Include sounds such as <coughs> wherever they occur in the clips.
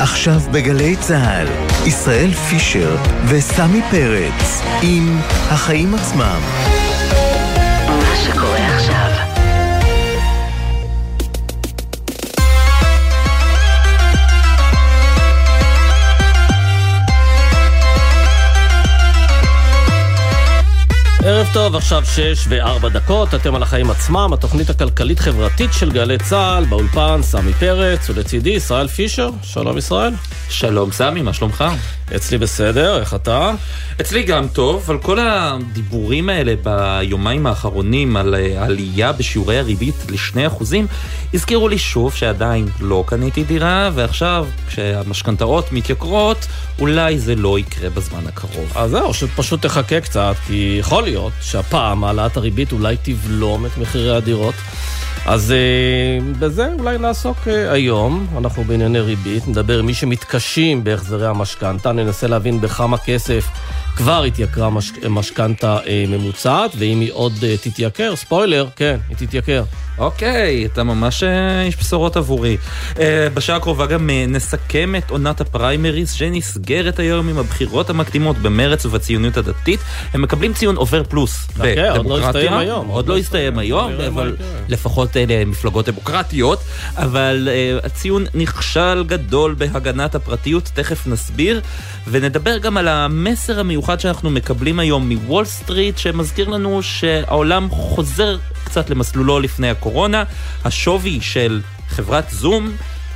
עכשיו בגלי צה"ל, ישראל פישר וסמי פרץ עם החיים עצמם. ערב טוב, עכשיו שש וארבע דקות, אתם על החיים עצמם, התוכנית הכלכלית-חברתית של גלי צה"ל, באולפן סמי פרץ, ולצידי ישראל פישר, שלום ישראל. שלום סמי, מה שלומך? אצלי בסדר, איך אתה? אצלי גם טוב, על כל הדיבורים האלה ביומיים האחרונים על אה, עלייה בשיעורי הריבית לשני אחוזים, הזכירו לי שוב שעדיין לא קניתי דירה, ועכשיו כשהמשכנתאות מתייקרות, אולי זה לא יקרה בזמן הקרוב. אז זהו, שפשוט תחכה קצת, כי יכול להיות שהפעם העלאת הריבית אולי תבלום את מחירי הדירות. אז uh, בזה אולי נעסוק uh, היום, אנחנו בענייני ריבית, נדבר עם מי שמתקשים בהחזרי המשכנתה, ננסה להבין בכמה כסף כבר התייקרה מש... משכנתה uh, ממוצעת, ואם היא עוד uh, תתייקר, ספוילר, כן, היא תתייקר. אוקיי, אתה ממש איש בשורות עבורי. בשעה הקרובה גם נסכם את עונת הפריימריז שנסגרת היום עם הבחירות המקדימות במרץ ובציונות הדתית. הם מקבלים ציון עובר פלוס בדמוקרטיה. עוד לא הסתיים היום. עוד לא הסתיים היום, אבל לפחות אלה מפלגות דמוקרטיות. אבל הציון נכשל גדול בהגנת הפרטיות, תכף נסביר. ונדבר גם על המסר המיוחד שאנחנו מקבלים היום מוול סטריט, שמזכיר לנו שהעולם חוזר קצת למסלולו לפני הקורונה. השווי של חברת זום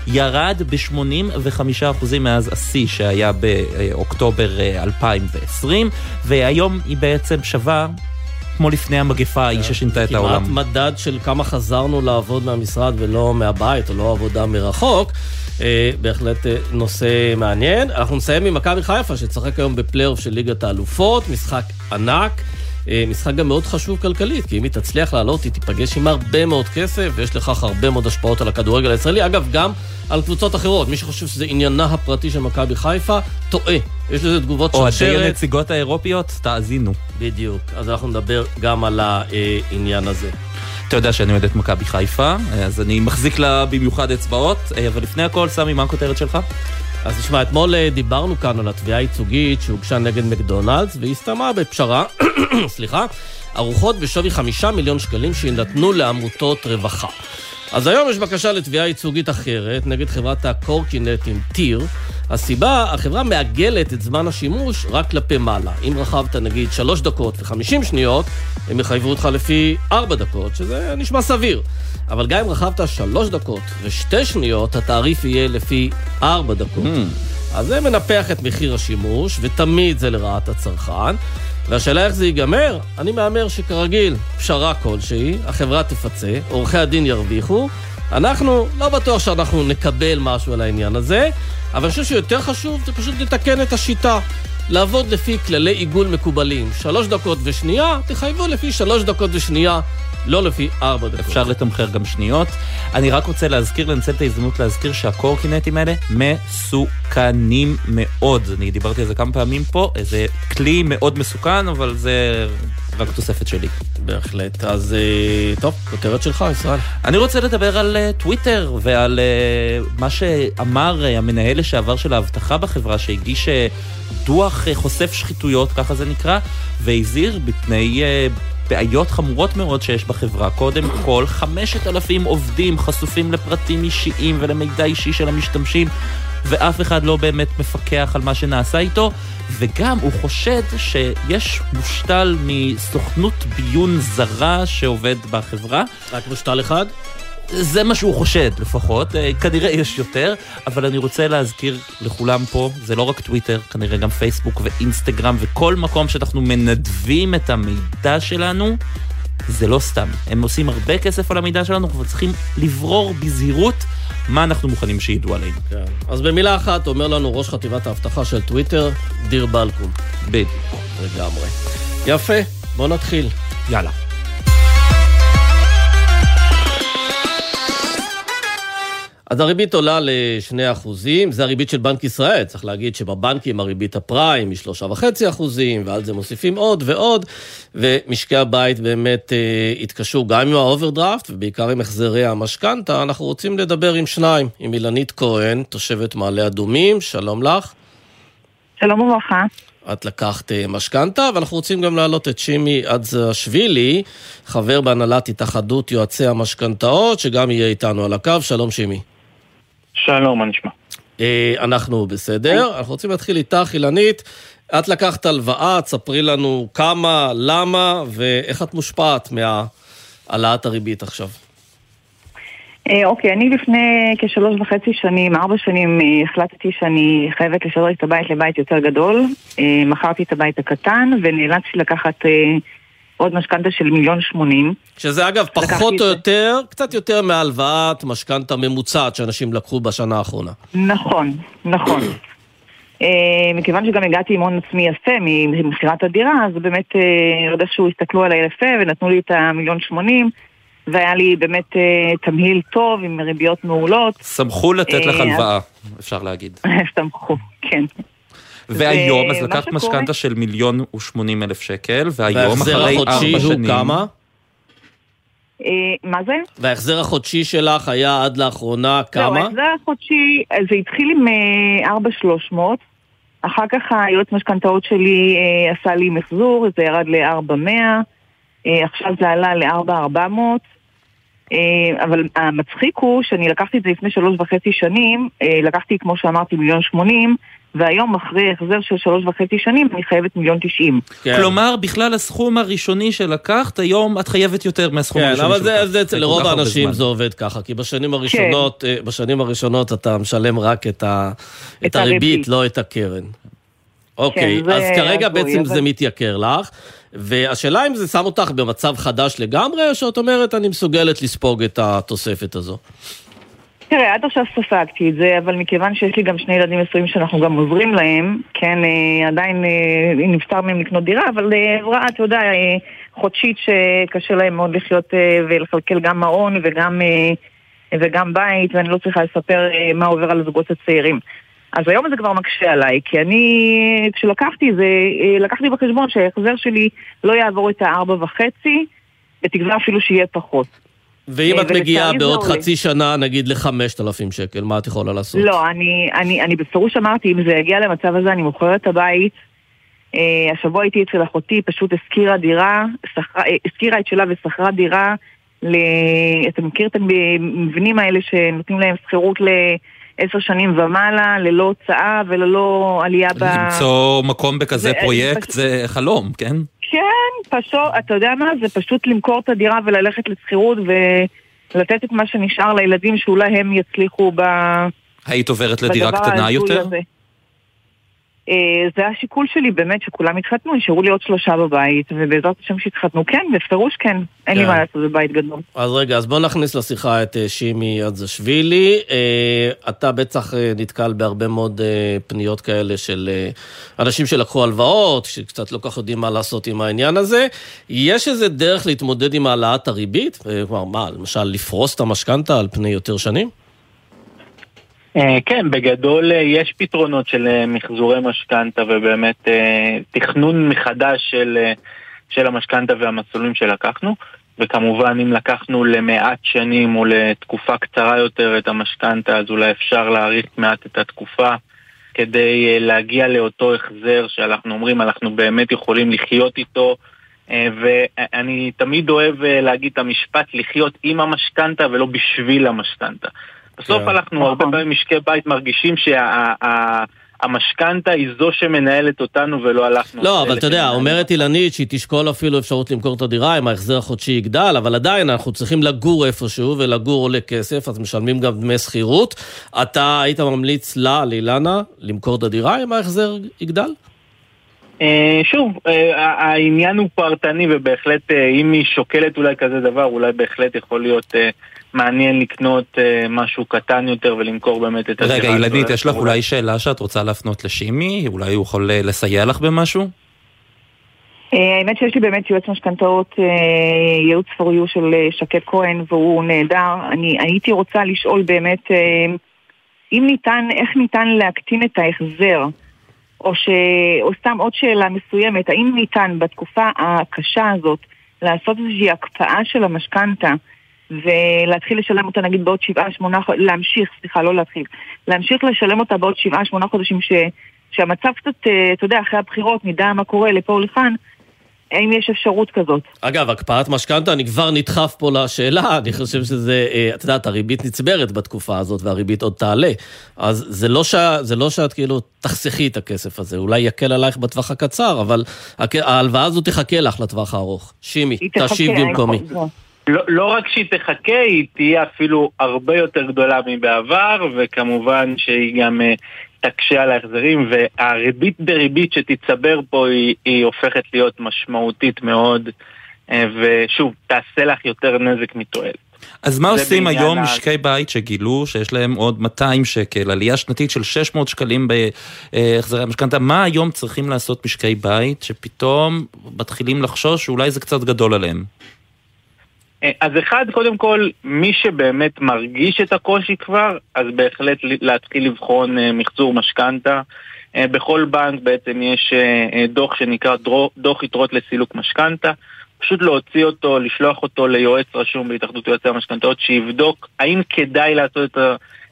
ירד ב-85% מאז השיא שהיה באוקטובר 2020, והיום היא בעצם שווה כמו לפני המגפה ההיא ששינתה את העולם. כמעט מדד של כמה חזרנו לעבוד מהמשרד ולא מהבית, או לא עבודה מרחוק. אה, בהחלט אה, נושא מעניין. אנחנו נסיים עם מכבי חיפה, שתשחק היום בפלייאוף של ליגת האלופות, משחק ענק. אה, משחק גם מאוד חשוב כלכלית, כי אם היא תצליח לעלות, היא תיפגש עם הרבה מאוד כסף, ויש לכך הרבה מאוד השפעות על הכדורגל הישראלי. אגב, גם על קבוצות אחרות. מי שחושב שזה עניינה הפרטי של מכבי חיפה, טועה. יש לזה תגובות שרשרת. אוהדי הנציגות האירופיות, תאזינו. בדיוק. אז אנחנו נדבר גם על העניין הזה. אתה יודע שאני אוהד את מכבי חיפה, אז אני מחזיק לה במיוחד אצבעות, אבל לפני הכל, סמי, מה הכותרת שלך? אז תשמע, אתמול דיברנו כאן על התביעה הייצוגית שהוגשה נגד מקדונלדס, והיא הסתיימה בפשרה, <coughs> סליחה, ארוחות בשווי חמישה מיליון שקלים שיינתנו לעמותות רווחה. אז היום יש בקשה לתביעה ייצוגית אחרת נגד חברת הקורקינטים טיר. הסיבה, החברה מעגלת את זמן השימוש רק כלפי מעלה. אם רכבת נגיד שלוש דקות וחמישים שניות, הם יחייבו אותך לפי ארבע דקות, שזה נשמע סביר. אבל גם אם רכבת שלוש דקות ושתי שניות, התעריף יהיה לפי ארבע דקות. Mm. אז זה מנפח את מחיר השימוש, ותמיד זה לרעת הצרכן. והשאלה איך זה ייגמר? אני מהמר שכרגיל, פשרה כלשהי, החברה תפצה, עורכי הדין ירוויחו. אנחנו, לא בטוח שאנחנו נקבל משהו על העניין הזה, אבל אני חושב שיותר חשוב זה פשוט לתקן את השיטה. לעבוד לפי כללי עיגול מקובלים. שלוש דקות ושנייה, תחייבו לפי שלוש דקות ושנייה, לא לפי ארבע דקות. אפשר לתמחר גם שניות. אני רק רוצה להזכיר, לנצל את ההזדמנות להזכיר שהקורקינטים האלה מסוכנים מאוד. אני דיברתי על זה כמה פעמים פה, זה כלי מאוד מסוכן, אבל זה רק תוספת שלי. בהחלט. אז אה, טוב, כותרת שלך, ישראל. אני רוצה לדבר על uh, טוויטר ועל uh, מה שאמר המנהל לשעבר של האבטחה בחברה, שהגיש דוח חושף שחיתויות, ככה זה נקרא, והזהיר בפני... בעיות חמורות מאוד שיש בחברה. קודם כל, 5,000 עובדים חשופים לפרטים אישיים ולמידע אישי של המשתמשים, ואף אחד לא באמת מפקח על מה שנעשה איתו, וגם הוא חושד שיש מושתל מסוכנות ביון זרה שעובד בחברה. רק מושתל אחד? זה מה שהוא חושד לפחות, אה, כנראה יש יותר, אבל אני רוצה להזכיר לכולם פה, זה לא רק טוויטר, כנראה גם פייסבוק ואינסטגרם וכל מקום שאנחנו מנדבים את המידע שלנו, זה לא סתם. הם עושים הרבה כסף על המידע שלנו, אבל צריכים לברור בזהירות מה אנחנו מוכנים שידעו עלינו. כן. אז במילה אחת אומר לנו ראש חטיבת האבטחה של טוויטר, דיר בלקום. בדיוק. לגמרי. יפה, בוא נתחיל. יאללה. אז הריבית עולה ל-2 אחוזים, זה הריבית של בנק ישראל. צריך להגיד שבבנקים הריבית הפריים היא 3.5 אחוזים, ועל זה מוסיפים עוד ועוד, ומשקי הבית באמת אה, התקשו גם עם האוברדרפט, ובעיקר עם החזרי המשכנתה. אנחנו רוצים לדבר עם שניים, עם אילנית כהן, תושבת מעלה אדומים, שלום לך. שלום וברכה. את לקחת אה, משכנתה, ואנחנו רוצים גם להעלות את שימי אדזשווילי, חבר בהנהלת התאחדות יועצי המשכנתאות, שגם יהיה איתנו על הקו. שלום שימי. שלום, מה נשמע? אה, אנחנו בסדר, אנחנו רוצים להתחיל איתך, אילנית. את לקחת הלוואה, תספרי לנו כמה, למה ואיך את מושפעת מהעלאת הריבית עכשיו. אה, אוקיי, אני לפני כשלוש וחצי שנים, ארבע שנים, אה, החלטתי שאני חייבת לשדרג את הבית לבית יותר גדול. מכרתי את הבית הקטן ונאלצתי לקחת עוד משכנתה של מיליון שמונים. שזה אגב פחות או זה. יותר, קצת יותר מהלוואת משכנתה ממוצעת שאנשים לקחו בשנה האחרונה. נכון, נכון. אה, מכיוון שגם הגעתי עם הון עצמי יפה ממכירת הדירה, אז באמת אה, עוד איכשהו הסתכלו עליי יפה ונתנו לי את המיליון שמונים, והיה לי באמת אה, תמהיל טוב עם ריביות מעולות. שמחו לתת לך אה, הלוואה, אפשר להגיד. <laughs> שמחו, כן. והיום, אז לקחת משכנתה של מיליון ושמונים אלף שקל, והיום, וההחזר אחרי החודשי ארבע הוא שנים... כמה? אה, מה זה? וההחזר החודשי שלך היה עד לאחרונה זהו, כמה? ההחזר החודשי, אה, זה התחיל עם אה, 4,300, אחר כך היועץ משכנתאות שלי אה, עשה לי מחזור, זה ירד ל-4,100, אה, עכשיו זה עלה ל-4,400, אה, אבל המצחיק הוא שאני לקחתי את זה לפני שלוש וחצי שנים, אה, לקחתי כמו שאמרתי מיליון שמונים, והיום אחרי החזר של שלוש וחצי שנים אני חייבת מיליון תשעים. כן. כלומר, בכלל הסכום הראשוני שלקחת, היום את חייבת יותר מהסכום כן, הראשוני אבל שלקחת. זה, זה אצל כל לרוב האנשים. זה עובד ככה, כי בשנים הראשונות, אה, בשנים הראשונות אתה משלם רק את, ה, את את הריבית, הריבית. לא את הקרן. אוקיי, זה אז כרגע בעצם אבל- זה מתייקר לך, והשאלה אם זה שם אותך במצב חדש לגמרי, או שאת אומרת, אני מסוגלת לספוג את התוספת הזו. תראה, עד עכשיו ספגתי את זה, אבל מכיוון שיש לי גם שני ילדים נשואים שאנחנו גם עוזרים להם, כן, אה, עדיין אה, נבצר מהם לקנות דירה, אבל אה, עברה, אתה יודע, אה, חודשית שקשה להם מאוד לחיות אה, ולכלכל גם מעון וגם, אה, וגם בית, ואני לא צריכה לספר אה, מה עובר על הזוגות הצעירים. אז היום זה כבר מקשה עליי, כי אני, כשלקחתי זה, אה, לקחתי בחשבון שההחזר שלי לא יעבור את הארבע וחצי, בתקווה אפילו שיהיה פחות. ואם אה, את מגיעה בעוד. חצי שנה, נגיד ל-5,000 שקל, מה את יכולה לעשות? לא, אני, אני, אני בפירוש אמרתי, אם זה יגיע למצב הזה, אני מוכרת את הבית. אה, השבוע הייתי אצל אחותי, פשוט השכירה דירה, שכרה, השכירה את שלה ושכרה דירה, ל... אתה מכיר את המבנים האלה שנותנים להם שכירות לעשר שנים ומעלה, ללא הוצאה וללא עלייה ב... למצוא מקום בכזה זה- פרויקט פשוט- זה חלום, כן? כן, פשוט, אתה יודע מה? זה פשוט למכור את הדירה וללכת לשכירות ולתת את מה שנשאר לילדים שאולי הם יצליחו ב... היית עוברת לדירה קטנה יותר? הזה. אה, זה השיקול שלי באמת, שכולם יתחתנו, נשארו לי עוד שלושה בבית, ובעזרת השם שיתחתנו, כן, בפירוש כן, אין לי כן. מה לעשות בבית גדול. אז רגע, אז בוא נכניס לשיחה את אה, שימי אדזשווילי. אה, אתה בטח נתקל בהרבה מאוד פניות כאלה של אנשים שלקחו הלוואות, שקצת לא כך יודעים מה לעשות עם העניין הזה. יש איזה דרך להתמודד עם העלאת הריבית? כלומר, מה, למשל לפרוס את המשכנתה על פני יותר שנים? אה, כן, בגדול אה, יש פתרונות של אה, מחזורי משכנתה ובאמת תכנון מחדש של, של המשכנתה והמסלולים שלקחנו. וכמובן אם לקחנו למעט שנים או לתקופה קצרה יותר את המשכנתה אז אולי אפשר להאריך מעט את התקופה כדי להגיע לאותו החזר שאנחנו אומרים אנחנו באמת יכולים לחיות איתו ואני תמיד אוהב להגיד את המשפט לחיות עם המשכנתה ולא בשביל המשכנתה. בסוף כן. אנחנו הרבה נכון. פעמים משקי בית מרגישים שהמשכנתה היא זו שמנהלת אותנו ולא הלכנו. לא, אבל אתה יודע, אומרת אילנית שהיא תשקול אפילו אפשרות למכור את הדירה אם ההחזר החודשי יגדל, אבל עדיין אנחנו צריכים לגור איפשהו, ולגור עולה כסף, אז משלמים גם דמי שכירות. אתה היית ממליץ לה, לאילנה, למכור את הדירה אם ההחזר יגדל? אה, שוב, אה, העניין הוא פרטני ובהחלט אה, אם היא שוקלת אולי כזה דבר, אולי בהחלט יכול להיות מעניין לקנות אה, משהו קטן יותר ולמכור באמת את הדירה. רגע. אילנית, יש לך אולי שאלה שאת רוצה להפנות לשימי? אולי הוא יכול אה, לסייע לך במשהו? אה, האמת שיש לי באמת יועץ משכנתאות, ייעוץ for you של שקד כהן, והוא נהדר. אני הייתי רוצה לשאול באמת, אם ניתן, איך ניתן להקטין את ההחזר, או, ש, או סתם עוד שאלה מסוימת, האם ניתן בתקופה הקשה הזאת לעשות איזושהי הקפאה של המשכנתה, ולהתחיל לשלם אותה נגיד בעוד שבעה, שמונה חודשים, להמשיך, סליחה, לא להתחיל, להמשיך לשלם אותה בעוד שבעה, שמונה חודשים, ש, שהמצב קצת, אתה יודע, אחרי הבחירות, נדע מה קורה לפה או לכאן, האם יש אפשרות כזאת? אגב, הקפאת משכנתה, אני כבר נדחף פה לשאלה, <laughs> אני חושב שזה, אה, את יודעת, הריבית נצברת בתקופה הזאת והריבית עוד תעלה. אז זה לא, ש... זה לא שאת כאילו תחסכי את הכסף הזה, אולי יקל עלייך בטווח הקצר, אבל ההלוואה הזו תחכה לך לטווח הארוך. שימי, תשיב במקומי. לא, לא רק שהיא תחכה, היא תהיה אפילו הרבה יותר גדולה מבעבר, וכמובן שהיא גם uh, תקשה על ההחזרים, והריבית בריבית שתצבר פה היא, היא הופכת להיות משמעותית מאוד, אה, ושוב, תעשה לך יותר נזק מתועלת. אז מה עושים היום משקי בית שגילו שיש להם עוד 200 שקל, עלייה שנתית של 600 שקלים בהחזרי המשכנתה, מה היום צריכים לעשות משקי בית שפתאום מתחילים לחשוש שאולי זה קצת גדול עליהם? אה, אז אחד, קודם כל, מי שבאמת מרגיש את הקושי כבר, אז בהחלט להתחיל לבחון אה, מחזור משכנתה. אה, בכל בנק בעצם יש דוח שנקרא דוח יתרות לסילוק משכנתה. פשוט להוציא אותו, לשלוח אותו ליועץ רשום בהתאחדות יועצי המשכנתאות, שיבדוק האם כדאי לעשות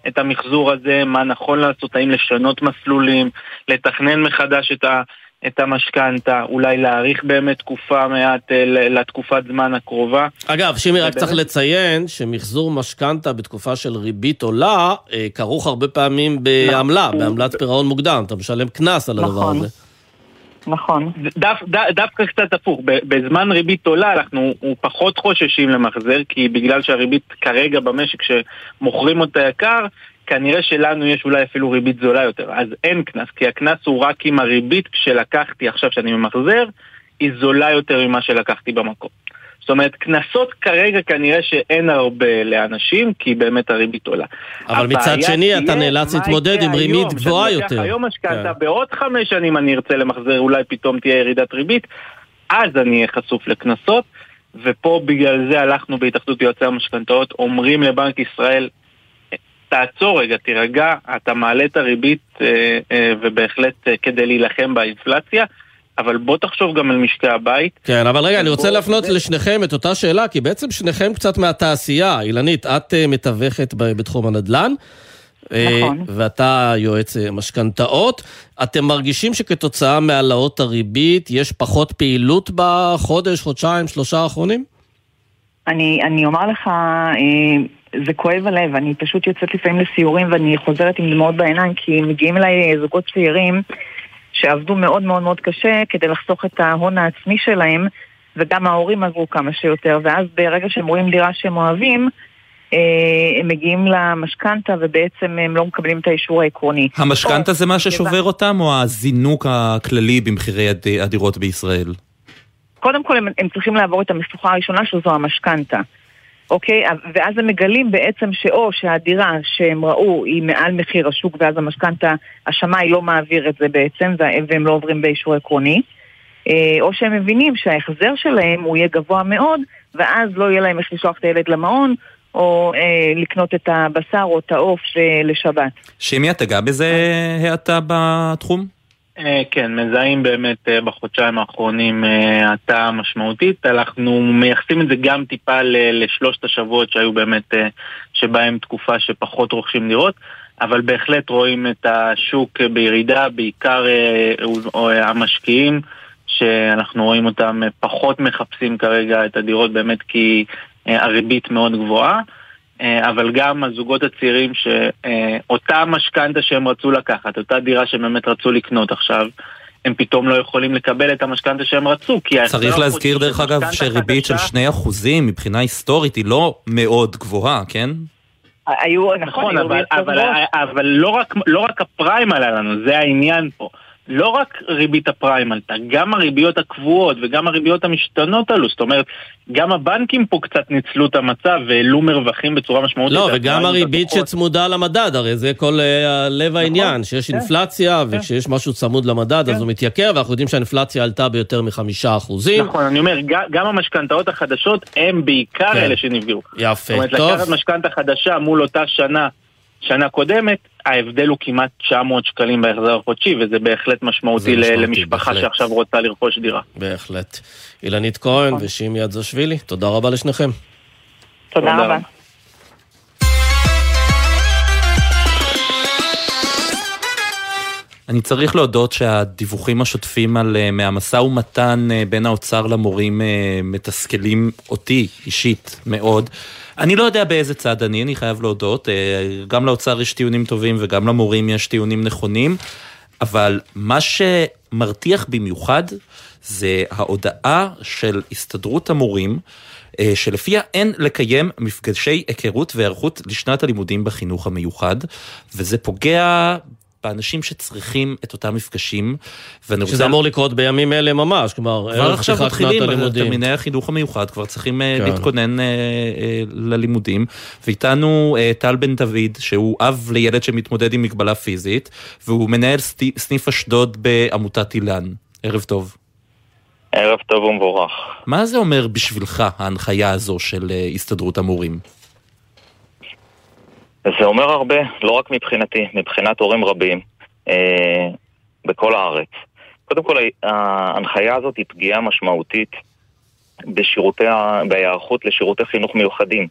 את המחזור הזה, מה נכון לעשות, האם לשנות מסלולים, לתכנן מחדש את ה... את המשכנתה, אולי להאריך באמת תקופה מעט אה, לתקופת זמן הקרובה. אגב, שימי, רק צריך לציין שמחזור משכנתה בתקופה של ריבית עולה, אה, כרוך הרבה פעמים בעמלה, נכון. בעמלת פירעון מוקדם. אתה משלם קנס על הדבר נכון. הזה. נכון. דו, דו, דווקא קצת הפוך, בזמן ריבית עולה אנחנו פחות חוששים למחזר, כי בגלל שהריבית כרגע במשק שמוכרים אותה יקר, כנראה שלנו יש אולי אפילו ריבית זולה יותר, אז אין קנס, כי הקנס הוא רק אם הריבית שלקחתי עכשיו שאני ממחזר, היא זולה יותר ממה שלקחתי במקום. זאת אומרת, קנסות כרגע כנראה שאין הרבה לאנשים, כי באמת הריבית עולה. אבל מצד שני, אתה נאלץ להתמודד עם ריבית גבוהה יותר. היום משכנתה, כן. בעוד חמש שנים אני ארצה למחזר, אולי פתאום תהיה ירידת ריבית, אז אני אהיה חשוף לקנסות. ופה בגלל זה הלכנו בהתאחדות יועצי המשכנתאות, אומרים לבנק ישראל, תעצור רגע, תירגע, אתה מעלה את הריבית אה, אה, ובהחלט אה, כדי להילחם באינפלציה. אבל בוא תחשוב גם על משקי הבית. כן, אבל רגע, אני רוצה להפנות זה... לשניכם את אותה שאלה, כי בעצם שניכם קצת מהתעשייה. אילנית, את מתווכת בתחום הנדל"ן. נכון. ואתה יועץ משכנתאות. אתם מרגישים שכתוצאה מהעלאות הריבית יש פחות פעילות בחודש, חודשיים, שלושה האחרונים? אני, אני אומר לך, זה כואב הלב, אני פשוט יוצאת לפעמים לסיורים ואני חוזרת עם דמעות בעיניים כי מגיעים אליי זוגות צעירים שעבדו מאוד מאוד מאוד קשה כדי לחסוך את ההון העצמי שלהם וגם ההורים עברו כמה שיותר ואז ברגע שהם רואים דירה שהם אוהבים אה, הם מגיעים למשכנתה ובעצם הם לא מקבלים את האישור העקרוני. המשכנתה זה מה ששובר אותם או הזינוק הכללי במחירי הדירות בישראל? קודם כל הם, הם צריכים לעבור את המשוכה הראשונה שזו המשכנתה. אוקיי? ואז הם מגלים בעצם שאו שהדירה שהם ראו היא מעל מחיר השוק ואז המשכנתה, השמאי לא מעביר את זה בעצם והם לא עוברים באישור עקרוני אה, או שהם מבינים שההחזר שלהם הוא יהיה גבוה מאוד ואז לא יהיה להם איך לשלוח את הילד למעון או אה, לקנות את הבשר או את העוף אה, לשבת. שימי, את תגע בזה האטה בתחום? אה, כן, מזהים באמת אה, בחודשיים האחרונים אה, האטה משמעותית. אנחנו מייחסים את זה גם טיפה לשלושת השבועות שהיו באמת, שבהם תקופה שפחות רוכשים דירות, אבל בהחלט רואים את השוק בירידה, בעיקר המשקיעים, שאנחנו רואים אותם פחות מחפשים כרגע את הדירות באמת כי הריבית מאוד גבוהה. אה, אבל גם הזוגות הצעירים שאותה משכנתה שהם רצו לקחת, אותה דירה שהם באמת רצו לקנות עכשיו, הם פתאום לא יכולים לקבל את המשכנתה שהם רצו, כי... צריך להזכיר דרך אגב שריבית של 2% מבחינה היסטורית היא לא מאוד גבוהה, כן? היו, נכון, נכון אבל, אבל, אבל לא, רק, לא רק הפריים עלה לנו, זה העניין פה. לא רק ריבית הפריים עלתה, גם הריביות הקבועות וגם הריביות המשתנות עלו. זאת אומרת, גם הבנקים פה קצת ניצלו את המצב והעלו מרווחים בצורה משמעותית. לא, וגם הריבית שצמודה למדד, הרי זה כל uh, לב נכון, העניין, שיש כן, אינפלציה, כן. וכשיש משהו צמוד למדד כן. אז הוא מתייקר, ואנחנו יודעים שהאינפלציה עלתה ביותר מחמישה אחוזים. נכון, אני אומר, גם המשכנתאות החדשות הם בעיקר כן. אלה שנפגעו. יפה, זאת אומרת, טוב. לקחת משכנתה חדשה מול אותה שנה, שנה קודמת, ההבדל הוא כמעט 900 שקלים בהחזר החודשי, וזה בהחלט משמעותי, משמעותי למשפחה בהחלט. שעכשיו רוצה לרכוש דירה. בהחלט. אילנית כהן נכון. ושימי ידזשווילי, תודה רבה לשניכם. תודה, תודה רבה. אני צריך להודות שהדיווחים השוטפים על, אה, מהמשא ומתן אה, בין האוצר למורים אה, מתסכלים אותי אישית מאוד. אני לא יודע באיזה צד אני, אני חייב להודות. גם לאוצר יש טיעונים טובים וגם למורים יש טיעונים נכונים, אבל מה שמרתיח במיוחד זה ההודעה של הסתדרות המורים. שלפיה אין לקיים מפגשי היכרות והיערכות לשנת הלימודים בחינוך המיוחד, וזה פוגע באנשים שצריכים את אותם מפגשים. ואני רוצה... שזה אמור לקרות בימים אלה ממש, כלומר, ערב פתיחת שנת הלימודים. תלמידי החינוך המיוחד כבר צריכים אה, כן. להתכונן אה, אה, ללימודים. ואיתנו אה, טל בן דוד, שהוא אב לילד שמתמודד עם מגבלה פיזית, והוא מנהל סניף אשדוד בעמותת אילן. ערב טוב. ערב טוב ומבורך. מה זה אומר בשבילך ההנחיה הזו של אה, הסתדרות המורים? זה אומר הרבה, לא רק מבחינתי, מבחינת הורים רבים אה, בכל הארץ. קודם כל, ההנחיה הזאת היא פגיעה משמעותית בשירותי, בהיערכות לשירותי חינוך מיוחדים.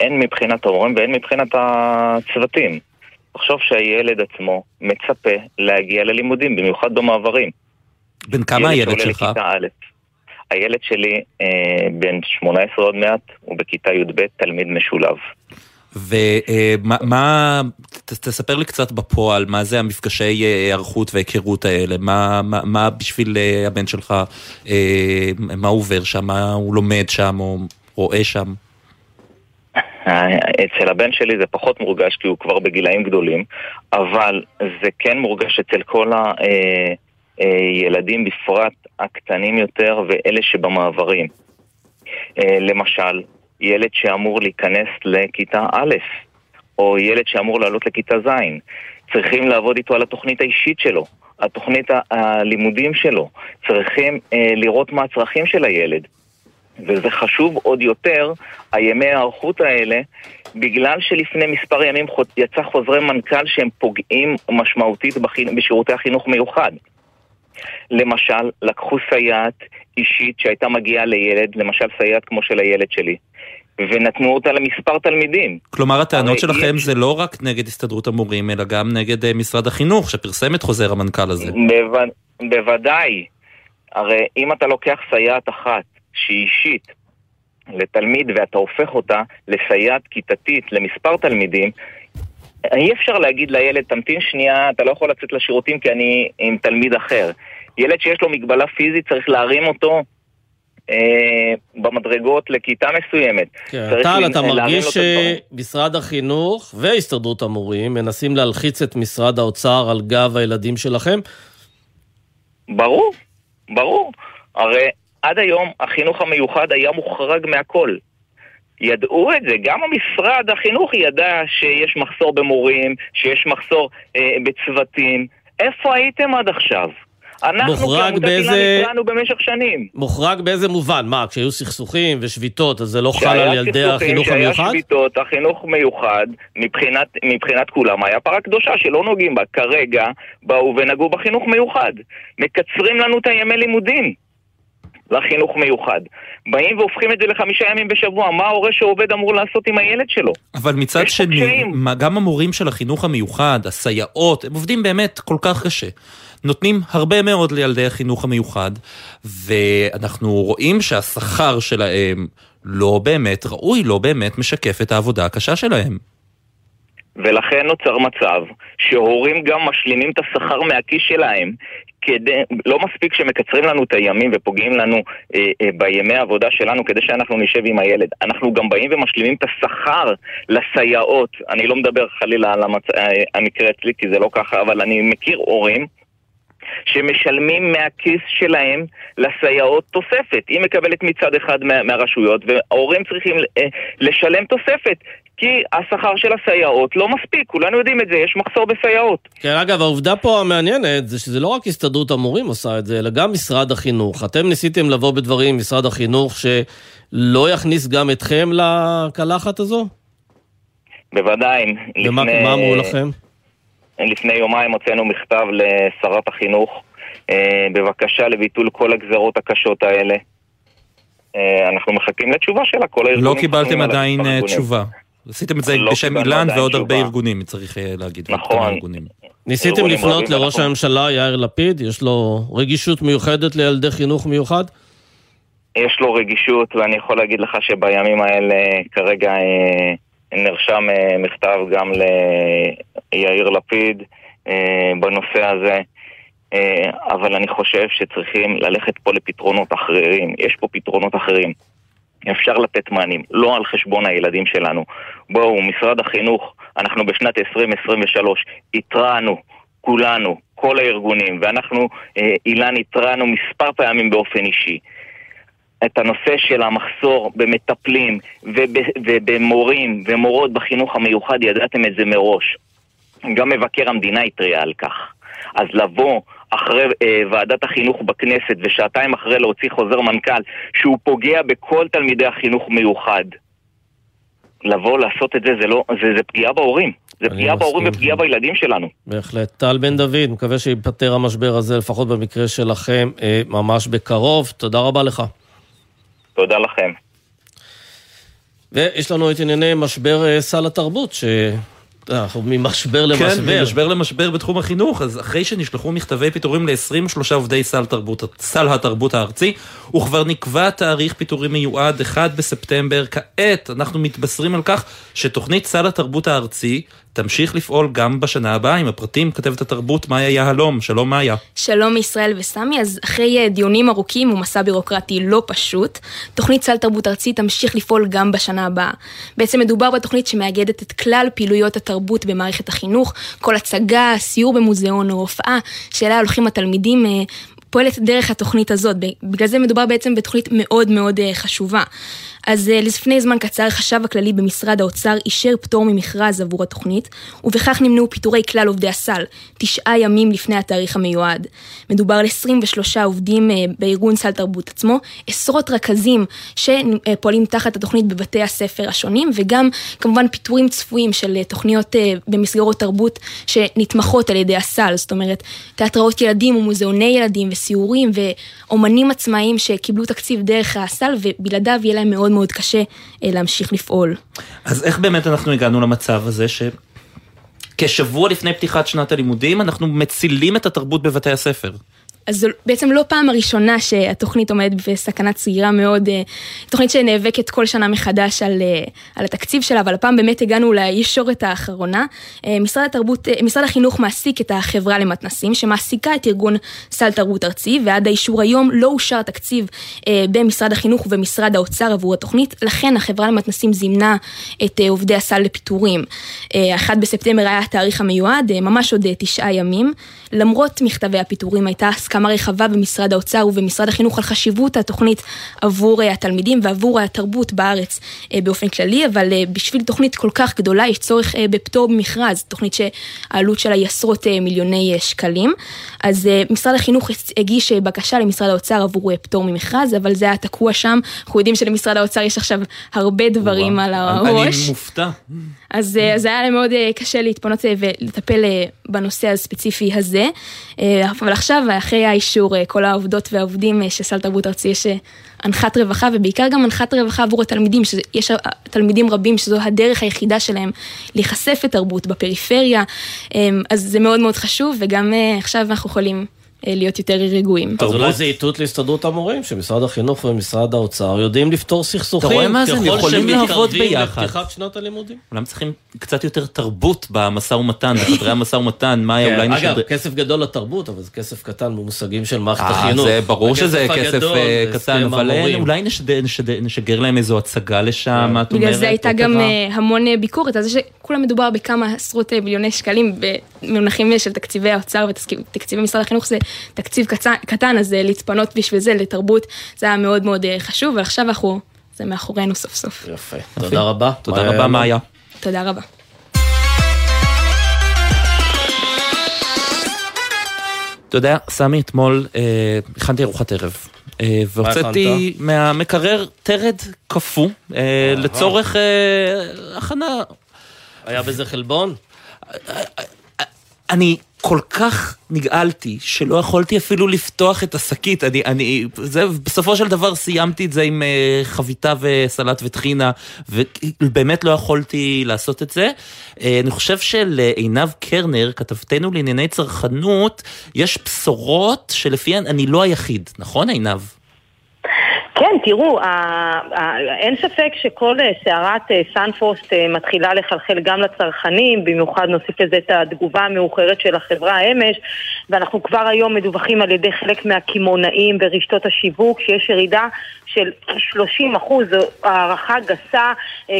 הן מבחינת ההורים והן מבחינת הצוותים. תחשוב שהילד עצמו מצפה להגיע ללימודים, במיוחד במעברים. בן כמה הילד שלך? הילד שלי אה, בן 18 עוד מעט, הוא בכיתה י"ב, תלמיד משולב. ומה, תספר לי קצת בפועל, מה זה המפגשי אה, היערכות והיכרות האלה, מה, מה, מה בשביל אה, הבן שלך, אה, מה עובר שם, מה הוא לומד שם או רואה שם? אצל הבן שלי זה פחות מורגש כי הוא כבר בגילאים גדולים, אבל זה כן מורגש אצל כל הילדים בפרט הקטנים יותר ואלה שבמעברים. למשל, ילד שאמור להיכנס לכיתה א', או ילד שאמור לעלות לכיתה ז'. צריכים לעבוד איתו על התוכנית האישית שלו, התוכנית הלימודים שלו. צריכים אה, לראות מה הצרכים של הילד. וזה חשוב עוד יותר, הימי ההיערכות האלה, בגלל שלפני מספר ימים יצא חוזרי מנכ"ל שהם פוגעים משמעותית בשירותי החינוך מיוחד. למשל, לקחו סייעת אישית שהייתה מגיעה לילד, למשל סייעת כמו של הילד שלי, ונתנו אותה למספר תלמידים. כלומר, הטענות שלכם יש... זה לא רק נגד הסתדרות המורים, אלא גם נגד uh, משרד החינוך, שפרסם את חוזר המנכ"ל הזה. בו... בוודאי. הרי אם אתה לוקח סייעת אחת שהיא אישית לתלמיד ואתה הופך אותה לסייעת כיתתית למספר תלמידים, אי אפשר להגיד לילד, תמתין שנייה, אתה לא יכול לצאת לשירותים כי אני עם תלמיד אחר. ילד שיש לו מגבלה פיזית צריך להרים אותו אה, במדרגות לכיתה מסוימת. כן, טל, אתה מרגיש שמשרד החינוך והסתדרות המורים מנסים להלחיץ את משרד האוצר על גב הילדים שלכם? ברור, ברור. הרי עד היום החינוך המיוחד היה מוחרג מהכל. ידעו את זה, גם המשרד החינוך ידע שיש מחסור במורים, שיש מחסור אה, בצוותים. איפה הייתם עד עכשיו? אנחנו כעמותת באיזה... הפרענו במשך שנים. מוחרג באיזה מובן? מה, כשהיו סכסוכים ושביתות, אז זה לא חל על ילדי החינוך המיוחד? כשהיה שביתות, החינוך מיוחד, מבחינת, מבחינת כולם, היה פרה קדושה שלא נוגעים בה. כרגע באו ונגעו בחינוך מיוחד. מקצרים לנו את הימי לימודים. לחינוך מיוחד. באים והופכים את זה לחמישה ימים בשבוע, מה ההורה שעובד אמור לעשות עם הילד שלו? אבל מצד שני, גם המורים של החינוך המיוחד, הסייעות, הם עובדים באמת כל כך קשה. נותנים הרבה מאוד לילדי החינוך המיוחד, ואנחנו רואים שהשכר שלהם לא באמת ראוי, לא באמת משקף את העבודה הקשה שלהם. ולכן נוצר מצב שהורים גם משלימים את השכר מהכיס שלהם כדי, לא מספיק שמקצרים לנו את הימים ופוגעים לנו אה, אה, בימי העבודה שלנו כדי שאנחנו נשב עם הילד. אנחנו גם באים ומשלימים את השכר לסייעות. אני לא מדבר חלילה על המצ... אה, המקרה אצלי כי זה לא ככה, אבל אני מכיר הורים שמשלמים מהכיס שלהם לסייעות תוספת. היא מקבלת מצד אחד מה, מהרשויות, וההורים צריכים אה, לשלם תוספת. כי השכר של הסייעות לא מספיק, כולנו יודעים את זה, יש מחסור בסייעות. כן, אגב, העובדה פה המעניינת זה שזה לא רק הסתדרות המורים עושה את זה, אלא גם משרד החינוך. אתם ניסיתם לבוא בדברים עם משרד החינוך שלא יכניס גם אתכם לקלחת הזו? בוודאי. ומה לפני- מה אמרו לכם? לפני יומיים הוצאנו מכתב לשרת החינוך אה, בבקשה לביטול כל הגזרות הקשות האלה. אה, אנחנו מחכים לתשובה שלה, כל הארגונים... לא קיבלתם עדיין אה. תשובה. עשיתם את זה לא בשם אילן ועוד הרבה. ארגונים, צריך להגיד. נכון. כמה ארגונים. ניסיתם לפנות לראש ואנחנו- הממשלה יאיר לפיד? יש לו רגישות מיוחדת לילדי חינוך מיוחד? יש לו רגישות, ואני יכול להגיד לך שבימים האלה כרגע אה, נרשם אה, מכתב גם ליאיר לפיד אה, בנושא הזה, אבל אני חושב שצריכים ללכת פה לפתרונות אחרים. יש פה פתרונות אחרים. אפשר לתת מענים, לא על חשבון הילדים שלנו. בואו, משרד החינוך, אנחנו בשנת 2023 התרענו, כולנו, כל הארגונים, ואנחנו, אה, אילן, התרענו מספר פעמים באופן אישי. את הנושא של המחסור במטפלים וב- ובמורים ומורות בחינוך המיוחד, ידעתם את זה מראש. גם מבקר המדינה התריע על כך. אז לבוא אחרי אה, ועדת החינוך בכנסת ושעתיים אחרי להוציא חוזר מנכ"ל שהוא פוגע בכל תלמידי החינוך מיוחד, לבוא לעשות את זה, זה, לא, זה, זה פגיעה בהורים. זה פגיעה בהורים. ופגיעה בילדים שלנו. בהחלט. טל בן דוד, מקווה שייפתר המשבר הזה, לפחות במקרה שלכם, אה, ממש בקרוב. תודה רבה לך. תודה לכם. ויש לנו את ענייני משבר אה, סל התרבות, ש... אנחנו ממשבר כן, למשבר. ממשבר למשבר בתחום החינוך, אז אחרי שנשלחו מכתבי פיטורים ל-23 עובדי סל, תרבות, סל התרבות הארצי, וכבר נקבע תאריך פיטורים מיועד 1 בספטמבר, כעת אנחנו מתבשרים על כך שתוכנית סל התרבות הארצי תמשיך לפעול גם בשנה הבאה. עם הפרטים כתבת התרבות מאיה יהלום, שלום מאיה. שלום מישראל וסמי, אז אחרי אה, דיונים ארוכים ומסע בירוקרטי לא פשוט, תוכנית סל תרבות ארצי תמשיך לפעול גם בשנה הבאה. בעצם מדובר בתוכנית שמאגדת את כלל פעילויות התרבות במערכת החינוך, כל הצגה, סיור במוזיאון או הופעה שאליה הולכים התלמידים. אה, פועלת דרך התוכנית הזאת, בגלל זה מדובר בעצם בתוכנית מאוד מאוד אה, חשובה. אז אה, לפני זמן קצר החשב הכללי במשרד האוצר אישר פטור ממכרז עבור התוכנית, ובכך נמנעו פיטורי כלל עובדי הסל, תשעה ימים לפני התאריך המיועד. מדובר על 23 עובדים אה, בארגון סל תרבות עצמו, עשרות רכזים שפועלים תחת התוכנית בבתי הספר השונים, וגם כמובן פיטורים צפויים של אה, תוכניות אה, במסגרות תרבות שנתמכות על ידי הסל, זאת אומרת תיאטראות ילדים ומוזיאוני ילדים וסיורים ואומנים עצמאיים שקיבלו תקציב דרך הסל ובלעדיו יהיה להם מאוד מאוד קשה אה, להמשיך לפעול. אז איך באמת אנחנו הגענו למצב הזה ש... כשבוע לפני פתיחת שנת הלימודים אנחנו מצילים את התרבות בבתי הספר. אז זו בעצם לא פעם הראשונה שהתוכנית עומדת בסכנת סגירה מאוד, אה, תוכנית שנאבקת כל שנה מחדש על, אה, על התקציב שלה, אבל הפעם באמת הגענו לישורת האחרונה. אה, משרד התרבות, משרד החינוך מעסיק את החברה למתנסים, שמעסיקה את ארגון סל תרבות ארצי, ועד האישור היום לא אושר תקציב במשרד החינוך ובמשרד האוצר עבור התוכנית, לכן החברה למתנסים זימנה את עובדי הסל לפיטורים. אה, 1 בספטמבר היה התאריך המיועד, ממש עוד תשעה ימים. למרות מכתבי הפיטורים הייתה הסכמה רחבה במשרד האוצר ובמשרד החינוך על חשיבות התוכנית עבור אה, התלמידים ועבור התרבות בארץ אה, באופן כללי, אבל אה, בשביל תוכנית כל כך גדולה יש צורך בפטור במכרז, תוכנית שהעלות שלה היא עשרות מיליוני שקלים. אז משרד החינוך הגיש בקשה למשרד האוצר עבור פטור ממכרז, אבל זה היה תקוע שם. אנחנו יודעים שלמשרד האוצר יש עכשיו הרבה דברים על הראש. אני מופתע. אז אה, אז היה להם מאוד אה, קשה להתפנות אה, ולטפל אה, בנושא הספציפי הזה. אה, אבל עכשיו, אחרי האישור, אה, כל העובדות והעובדים אה, של סל תרבות ארצי, יש אה, אנחת רווחה, ובעיקר גם אנחת רווחה עבור התלמידים, שיש תלמידים רבים שזו הדרך היחידה שלהם להיחשף לתרבות בפריפריה, אה, אז זה מאוד מאוד חשוב, וגם אה, עכשיו אנחנו יכולים אה, להיות יותר רגועים. אז אולי זה איתות להסתדרות המורים, שמשרד החינוך ומשרד האוצר יודעים לפתור סכסוכים. אתה רואה מה זה? הם יכולים לעבוד ביחד. לפתיחת שנת הלימודים. אולי צריכים קצת יותר תרבות במשא ומתן, בחדרי המשא ומתן, מאיה כן, אולי אגב, נשדר... כסף גדול לתרבות, אבל זה כסף קטן במושגים של מערכת אה, החינוך. זה ברור שזה כסף אה, קטן, אבל אה. אולי נשגר להם איזו הצגה לשם, מה את אומרת? בגלל זה הייתה גם? אה, המון אה, ביקורת על זה שכולם מדובר בכמה עשרות אה, מיליוני שקלים במונחים אה, של תקציבי האוצר ותקציבי משרד החינוך זה תקציב קצן, קטן, אז להתפנות בשביל זה לתרבות, זה היה מאוד מאוד חשוב, ועכשיו אנחנו, זה מאחורינו סוף סוף. יפה, תודה רבה. תודה רבה, מאיה. תודה רבה. אתה יודע, סמי, אתמול אה, הכנתי ארוחת ערב. אה, והוצאתי מהמקרר טרד קפוא אה, לצורך אה, הכנה. היה בזה חלבון? אני כל כך נגעלתי, שלא יכולתי אפילו לפתוח את השקית. אני, אני, זה, בסופו של דבר סיימתי את זה עם uh, חביתה וסלט וטחינה, ובאמת לא יכולתי לעשות את זה. Uh, אני חושב שלעינב קרנר, כתבתנו לענייני צרכנות, יש בשורות שלפיהן אני לא היחיד, נכון עינב? תראו, אין ספק שכל אה, סערת אה, סנפרוסט אה, מתחילה לחלחל גם לצרכנים, במיוחד נוסיף לזה את התגובה המאוחרת של החברה אמש, ואנחנו כבר היום מדווחים על ידי חלק מהקמעונאים ברשתות השיווק שיש ירידה של 30 אחוז, זו הערכה גסה,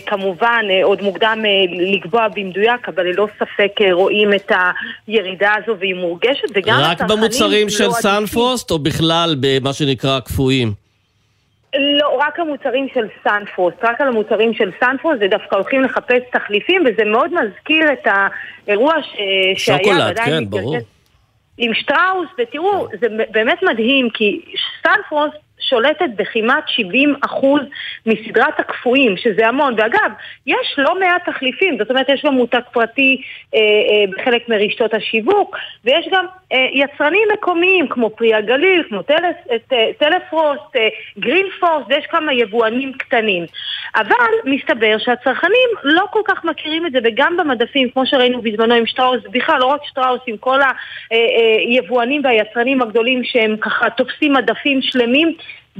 כמובן עוד מוקדם לקבוע במדויק, אבל ללא ספק רואים את הירידה הזו והיא מורגשת, וגם רק במוצרים לא של סנפרוסט או בכלל במה שנקרא קפואים? לא, רק המוצרים של סנפרוסט, רק על המוצרים של סנפרוסט, זה דווקא הולכים לחפש תחליפים, וזה מאוד מזכיר את האירוע ש... שהיה. שוקולד, כן, ברור. עם שטראוס, ותראו, זה באמת מדהים, כי סנפרוסט שולטת בכמעט 70 אחוז מסדרת הקפואים, שזה המון. ואגב, יש לא מעט תחליפים, זאת אומרת, יש גם מותג פרטי אה, אה, בחלק מרשתות השיווק, ויש גם יצרנים מקומיים, כמו פרי הגליל, כמו טלס, אה, טלפרוסט, אה, גרינפורס, ויש כמה יבואנים קטנים. אבל מסתבר שהצרכנים לא כל כך מכירים את זה, וגם במדפים, כמו שראינו בזמנו עם שטראוס, בכלל, לא רק שטראוס, עם כל היבואנים אה, אה, והיצרנים הגדולים שהם ככה תופסים מדפים שלמים,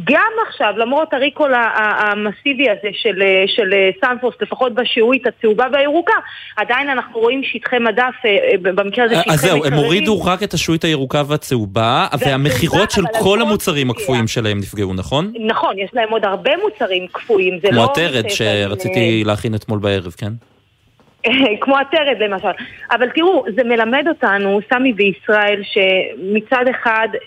גם עכשיו, למרות ה recall המסיבי הזה של, של סנפרוסט, לפחות בשעועית הצהובה והירוקה, עדיין אנחנו רואים שטחי מדף, אה, אה, במקרה הזה שטחי. אז זהו, הם הורידו רק את השעועית הירוקה והצהובה, והמכירות של כל המוצרים הקפואים שלהם נפגעו, נכון? נכון, יש להם עוד הרבה מוצרים קפואים, זה לא... כמו הטרד שרציתי להכין אתמול בערב, כן? <laughs> כמו הטרד למשל. אבל תראו, זה מלמד אותנו, סמי בישראל, שמצד אחד אה,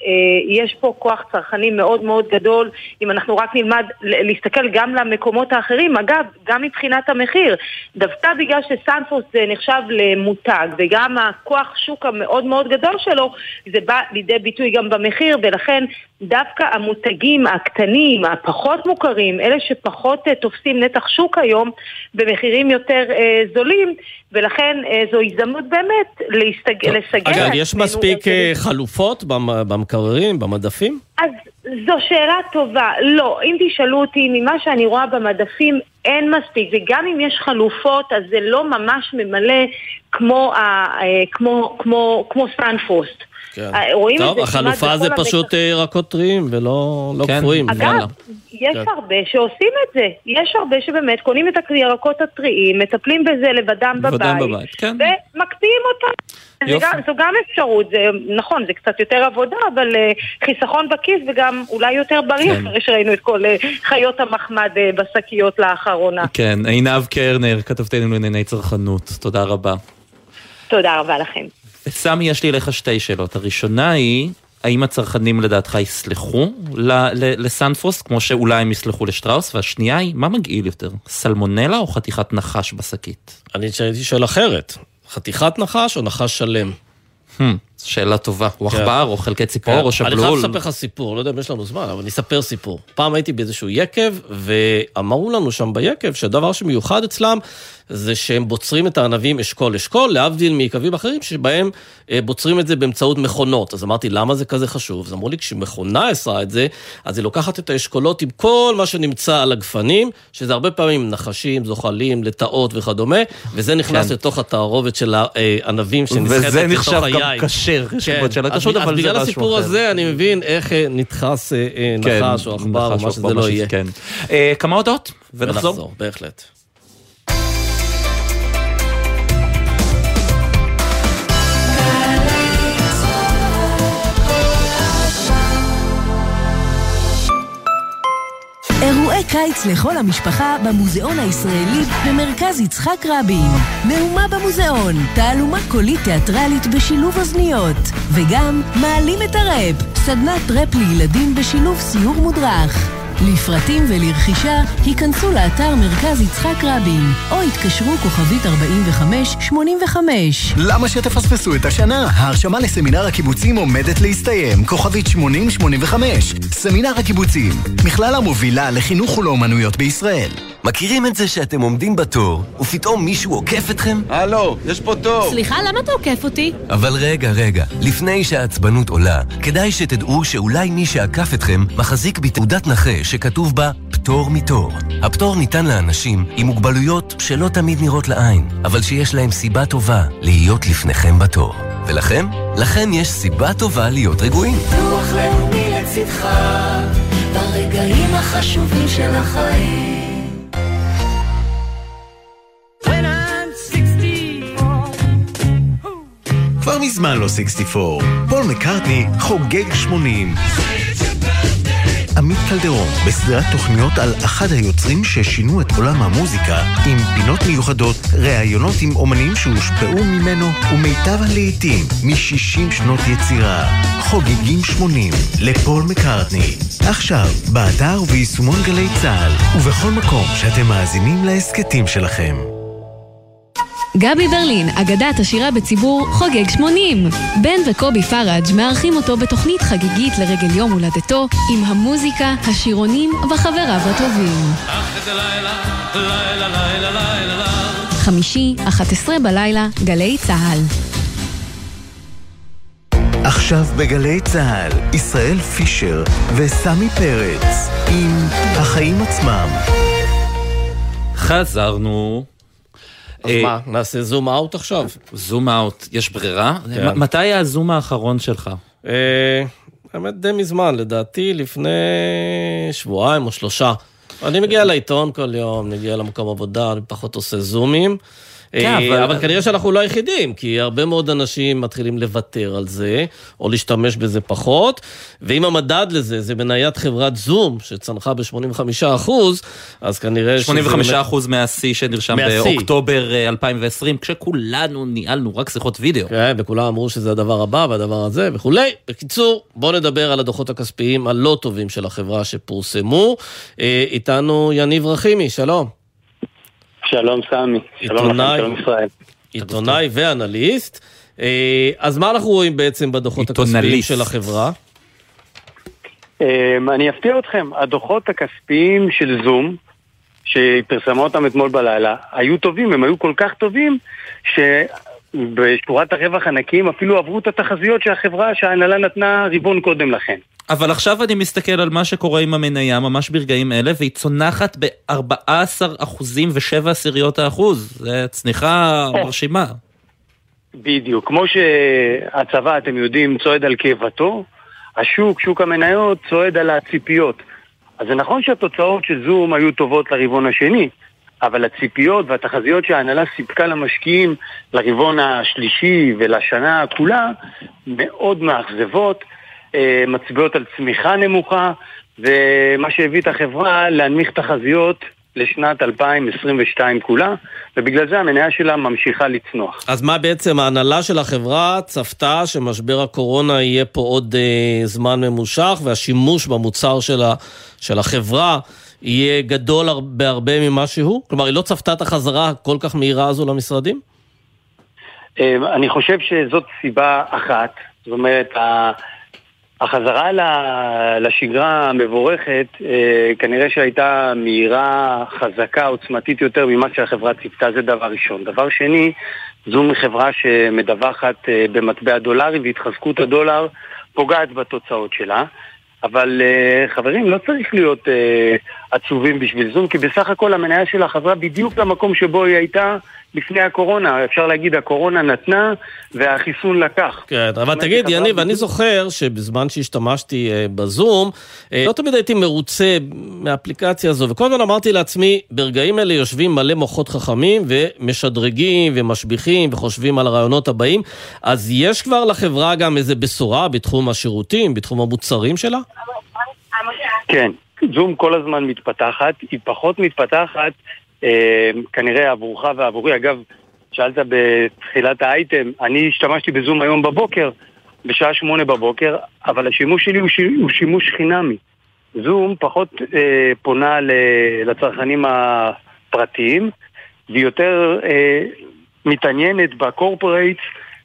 יש פה כוח צרכני מאוד מאוד גדול, אם אנחנו רק נלמד להסתכל גם למקומות האחרים, אגב, גם מבחינת המחיר. דווקא בגלל שסנפוס זה נחשב למותג, וגם הכוח שוק המאוד מאוד גדול שלו, זה בא לידי ביטוי גם במחיר, ולכן דווקא המותגים הקטנים, הפחות מוכרים, אלה שפחות uh, תופסים נתח שוק היום במחירים יותר uh, זולים, ולכן uh, זו הזדמנות באמת להסתג... לסגל... אגב, יש מספיק uh, חלופות במקררים, במדפים? אז זו שאלה טובה. לא, אם תשאלו אותי, ממה שאני רואה במדפים אין מספיק, וגם אם יש חלופות, אז זה לא ממש ממלא כמו, כמו, כמו, כמו סנפרוסט. כן. אה, רואים טוב, את זה החלופה זה פשוט אה, ירקות טריים ולא לא כן. קפואים. אגב, יאללה. יש כן. הרבה שעושים את זה. יש הרבה שבאמת קונים את הירקות הטריים, מטפלים בזה לבדם בבית, בבית כן. ומקפיאים אותם. גם, זו גם אפשרות, זה נכון, זה קצת יותר עבודה, אבל אה, חיסכון בכיס וגם אולי יותר בריא, כן. אחרי שראינו את כל אה, חיות המחמד אה, בשקיות לאחרונה. כן, עינב קרנר, כתבתנו לענייני צרכנות, תודה רבה. תודה רבה לכם. סמי, יש לי אליך שתי שאלות. הראשונה היא, האם הצרכנים לדעתך יסלחו לסנפרוסט, כמו שאולי הם יסלחו לשטראוס? והשנייה היא, מה מגעיל יותר, סלמונלה או חתיכת נחש בשקית? אני הייתי שואל אחרת, חתיכת נחש או נחש שלם? Hmm, שאלה טובה. הוא כן. עכבר או חלקי ציפור כן. או שבלול? אני חייב לספר לך סיפור, לא יודע אם יש לנו זמן, אבל אני אספר סיפור. פעם הייתי באיזשהו יקב, ואמרו לנו שם ביקב שהדבר שמיוחד אצלם זה שהם בוצרים את הענבים אשכול אשכול, להבדיל מיקבים אחרים שבהם אה, בוצרים את זה באמצעות מכונות. אז אמרתי, למה זה כזה חשוב? אז אמרו לי, כשמכונה עשה את זה, אז היא לוקחת את האשכולות עם כל מה שנמצא על הגפנים, שזה הרבה פעמים נחשים, זוחלים, לטאות וכדומה, וזה נכנס כן. לתוך התערובת של הענבים שנסחטת לתוך היין. וזה נחשב גם כשר, כן. של הכשרות, אבל זה משהו אחר. אז בגלל הסיפור הזה אני מבין איך אה, נדחס אה, כן, נחש או עכבר או מה שזה לא יהיה. כמה הודעות. ונחזור, בהחלט. קיץ לכל המשפחה במוזיאון הישראלי במרכז יצחק רבין. מהומה במוזיאון, תעלומה קולית תיאטרלית בשילוב אוזניות. וגם מעלים את הראפ, סדנת ראפ לילדים בשילוב סיור מודרך. לפרטים ולרכישה, היכנסו לאתר מרכז יצחק רבין, או התקשרו כוכבית 4585. למה שתפספסו את השנה? ההרשמה לסמינר הקיבוצים עומדת להסתיים, כוכבית 8085. סמינר הקיבוצים, מכללה מובילה לחינוך ולאומנויות בישראל. מכירים את זה שאתם עומדים בתור, ופתאום מישהו עוקף אתכם? הלו, יש פה תור. סליחה, למה אתה עוקף אותי? אבל רגע, רגע, לפני שהעצבנות עולה, כדאי שתדעו שאולי מי שעקף אתכם מחזיק בתעודת נכה שכתוב בה פטור מתור. הפטור ניתן לאנשים עם מוגבלויות שלא תמיד נראות לעין, אבל שיש להם סיבה טובה להיות לפניכם בתור. ולכם? לכם יש סיבה טובה להיות רגועים. רוח לאומי לצדך, ברגעים החשובים של החיים. מזמן לא 64. פול מקארטני חוגג 80. עמית קלדרון, בסדרת תוכניות על אחד היוצרים ששינו את עולם המוזיקה, עם פינות מיוחדות, ראיונות עם אומנים שהושפעו ממנו, ומיטב הלעיתים מ-60 שנות יצירה. חוגגים 80 לפול מקארטני. עכשיו, באתר וביישומון גלי צה"ל, ובכל מקום שאתם מאזינים להסכתים שלכם. גבי ברלין, אגדת השירה בציבור, חוגג 80. בן וקובי פראג' מארחים אותו בתוכנית חגיגית לרגל יום הולדתו, עם המוזיקה, השירונים וחבריו הטובים. חמישי, 11 בלילה, גלי צה"ל. עכשיו בגלי צה"ל, ישראל פישר וסמי פרץ, עם החיים עצמם. חזרנו. אז מה, נעשה זום אאוט עכשיו? זום אאוט, יש ברירה? כן. מתי היה הזום האחרון שלך? אה, האמת די מזמן, לדעתי לפני שבועיים או שלושה. אני מגיע לעיתון כל יום, מגיע למקום עבודה, אני פחות עושה זומים. כן, אה, אבל- אבל כנראה שאנחנו לא היחידים, כי הרבה מאוד אנשים מתחילים לוותר על זה, או להשתמש בזה פחות, ואם המדד לזה זה מניית חברת זום, שצנחה ב-85%, אז כנראה... שזה 85% מהשיא שנרשם. באוקטובר אה, 2020, כשכולנו ניהלנו רק שיחות וידאו. כן, וכולם אמרו שזה הדבר הבא והדבר הזה וכולי. בקיצור, בואו נדבר על הדוחות הכספיים הלא טובים של החברה שפורסמו. אה, איתנו יניב רחימי, שלום. שלום סמי, שלום לכם. שלום ישראל. עיתונאי ואנליסט. אה, אז מה אנחנו רואים בעצם בדוחות הכספיים. של החברה? אמ, אני אפתיע אתכם, הדוחות הכספיים של זום, שפרסמה אותם אתמול בלילה, היו טובים, הם היו כל כך טובים, שבשורת הרווח הנקיים אפילו עברו את התחזיות שהחברה, שההנהלה נתנה רבעון קודם לכן. אבל עכשיו אני מסתכל על מה שקורה עם המניה ממש ברגעים אלה, והיא צונחת ב-14 אחוזים ושבע עשיריות האחוז. זו צניחה מרשימה. בדיוק, כמו שהצבא, אתם יודעים, צועד על קיבתו, השוק, שוק המניות, צועד על הציפיות. אז זה נכון שהתוצאות של זום היו טובות לרבעון השני, אבל הציפיות והתחזיות שההנהלה סיפקה למשקיעים לרבעון השלישי ולשנה כולה מאוד מאכזבות, אה, מצביעות על צמיחה נמוכה, ומה שהביא את החברה להנמיך תחזיות לשנת 2022 כולה, ובגלל זה המניה שלה ממשיכה לצנוח. אז מה בעצם ההנהלה של החברה צפתה שמשבר הקורונה יהיה פה עוד אה, זמן ממושך והשימוש במוצר של, ה, של החברה יהיה גדול הר- בהרבה ממה שהוא? כלומר, היא לא צפתה את החזרה הכל כך מהירה הזו למשרדים? אה, אני חושב שזאת סיבה אחת, זאת אומרת, החזרה לשגרה המבורכת אה, כנראה שהייתה מהירה, חזקה, עוצמתית יותר ממה שהחברה ציפתה, זה דבר ראשון. דבר שני, זו מחברה שמדווחת אה, במטבע דולרי והתחזקות הדולר פוגעת בתוצאות שלה. אבל אה, חברים, לא צריך להיות עצובים בשביל זום, כי בסך הכל המניה שלה חזרה בדיוק למקום שבו היא הייתה לפני הקורונה. אפשר להגיד, הקורונה נתנה והחיסון לקח. כן, אבל תגיד, יניב, אני זוכר שבזמן שהשתמשתי אה, בזום, אה, לא תמיד הייתי מרוצה מהאפליקציה הזו, וכל הזמן אמרתי לעצמי, ברגעים אלה יושבים מלא מוחות חכמים ומשדרגים ומשביחים וחושבים על הרעיונות הבאים, אז יש כבר לחברה גם איזה בשורה בתחום השירותים, בתחום המוצרים שלה? כן, זום כל הזמן מתפתחת, היא פחות מתפתחת אה, כנראה עבורך ועבורי. אגב, שאלת בתחילת האייטם, אני השתמשתי בזום היום בבוקר, בשעה שמונה בבוקר, אבל השימוש שלי הוא, ש... הוא שימוש חינמי. זום פחות אה, פונה ל... לצרכנים הפרטיים, והיא יותר אה, מתעניינת בקורפורייטס,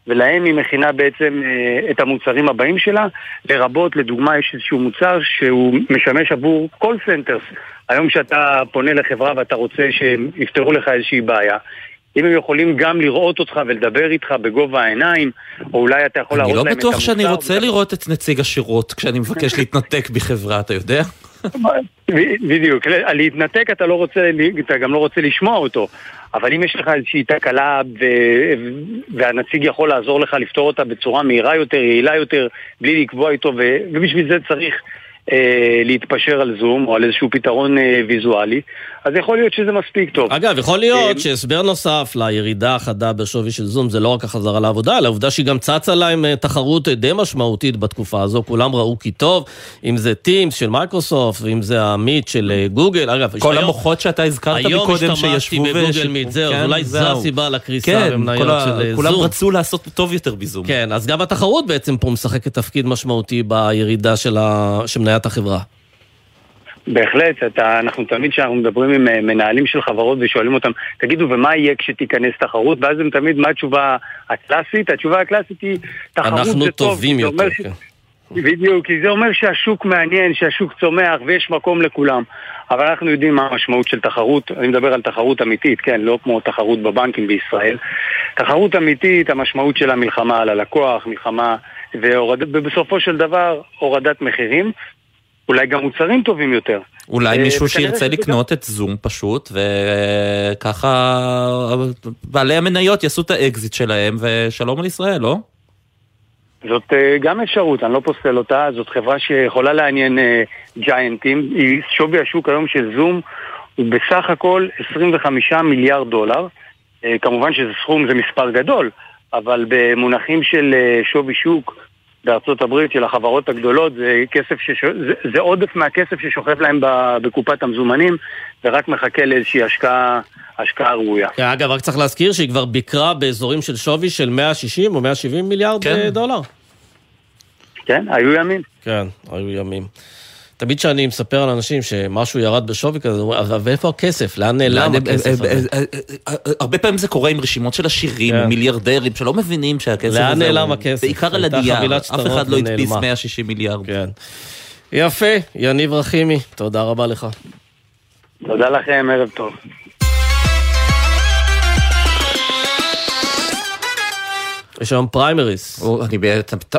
ולהם היא מכינה בעצם אה, את המוצרים הבאים שלה, לרבות, לדוגמה, יש איזשהו מוצר שהוא משמש עבור call centers. היום כשאתה פונה לחברה ואתה רוצה שהם יפתרו לך איזושהי בעיה, אם הם יכולים גם לראות אותך ולדבר איתך בגובה העיניים, או אולי אתה יכול להראות אני להם לא את המוצר. בטוח שאני רוצה לראות את נציג השירות כשאני מבקש להתנתק בחברה, אתה יודע? בדיוק, להתנתק אתה לא רוצה, אתה גם לא רוצה לשמוע אותו, אבל אם יש לך איזושהי תקלה ו... והנציג יכול לעזור לך לפתור אותה בצורה מהירה יותר, יעילה יותר, בלי לקבוע איתו, ו... ובשביל זה צריך אה, להתפשר על זום או על איזשהו פתרון אה, ויזואלי, אז יכול להיות שזה מספיק טוב. אגב, יכול אה, להיות שהסבר נוסף לירידה החדה בשווי של זום זה לא רק החזרה לעבודה, אלא העובדה שהיא גם צצה להם אה, תחרות די משמעותית בתקופה הזו, כולם ראו כי טוב, אם זה Teams של מייקרוסופט, ואם זה ה Meet של אה, גוגל, אגב, כל היום- המוחות שאתה הזכרת היום מקודם השתמשתי שישבו בגוגל Meet, זהו, כן, אולי זו. הסיבה לקריסה כן, במניות של אה, כולם זום. רצו לעשות טוב יותר בזום. כן, אז גם התחרות בעצם פה משחקת תפקיד משמעותי בירידה של ה- של מניית החברה. בהחלט, אתה, אנחנו תמיד כשאנחנו מדברים עם אה, מנהלים של חברות ושואלים אותם, תגידו, ומה יהיה כשתיכנס תחרות? ואז הם תמיד, מה התשובה הקלאסית? התשובה הקלאסית היא, תחרות אנחנו זה טוב. טובים זה יותר, כן. בדיוק, כי זה אומר שהשוק מעניין, שהשוק צומח ויש מקום לכולם. אבל אנחנו יודעים מה המשמעות של תחרות, אני מדבר על תחרות אמיתית, כן, לא כמו תחרות בבנקים בישראל. תחרות אמיתית, המשמעות שלה מלחמה על הלקוח, מלחמה, והורד... ובסופו של דבר הורדת מחירים, אולי גם מוצרים טובים יותר. אולי אה, מישהו שירצה לקנות את זום פשוט, וככה בעלי המניות יעשו את האקזיט שלהם, ושלום על ישראל, לא? זאת אה, גם אפשרות, אני לא פוסל אותה, זאת חברה שיכולה לעניין אה, ג'יינטים, שווי השוק היום של זום הוא בסך הכל 25 מיליארד דולר, אה, כמובן שזה סכום, זה מספר גדול, אבל במונחים של אה, שווי שוק בארצות הברית של החברות הגדולות זה כסף שש... זה, זה עודף מהכסף ששוכב להם ב- בקופת המזומנים ורק מחכה לאיזושהי השקעה, השקעה ראויה. כן, אגב, רק צריך להזכיר שהיא כבר ביקרה באזורים של שווי של 160 או 170 מיליארד כן. אה, דולר. כן, היו ימים. כן, היו ימים. תמיד כשאני מספר על אנשים שמשהו ירד בשווי כזה, אומרים, אבל ואיפה הכסף? לאן נעלם הכסף אה, הזה? אה, אה, אה, הרבה פעמים זה קורה עם רשימות של עשירים, כן. מיליארדרים, שלא מבינים שהכסף הזה... לאן נעלם הוא- הכסף? בעיקר על הנייר, חבילת אף אחד לא הדפיס ונעלמה. 160 מיליארד. כן. יפה, יניב רחימי, תודה רבה לך. תודה לכם, ערב טוב. יש היום פריימריס. אני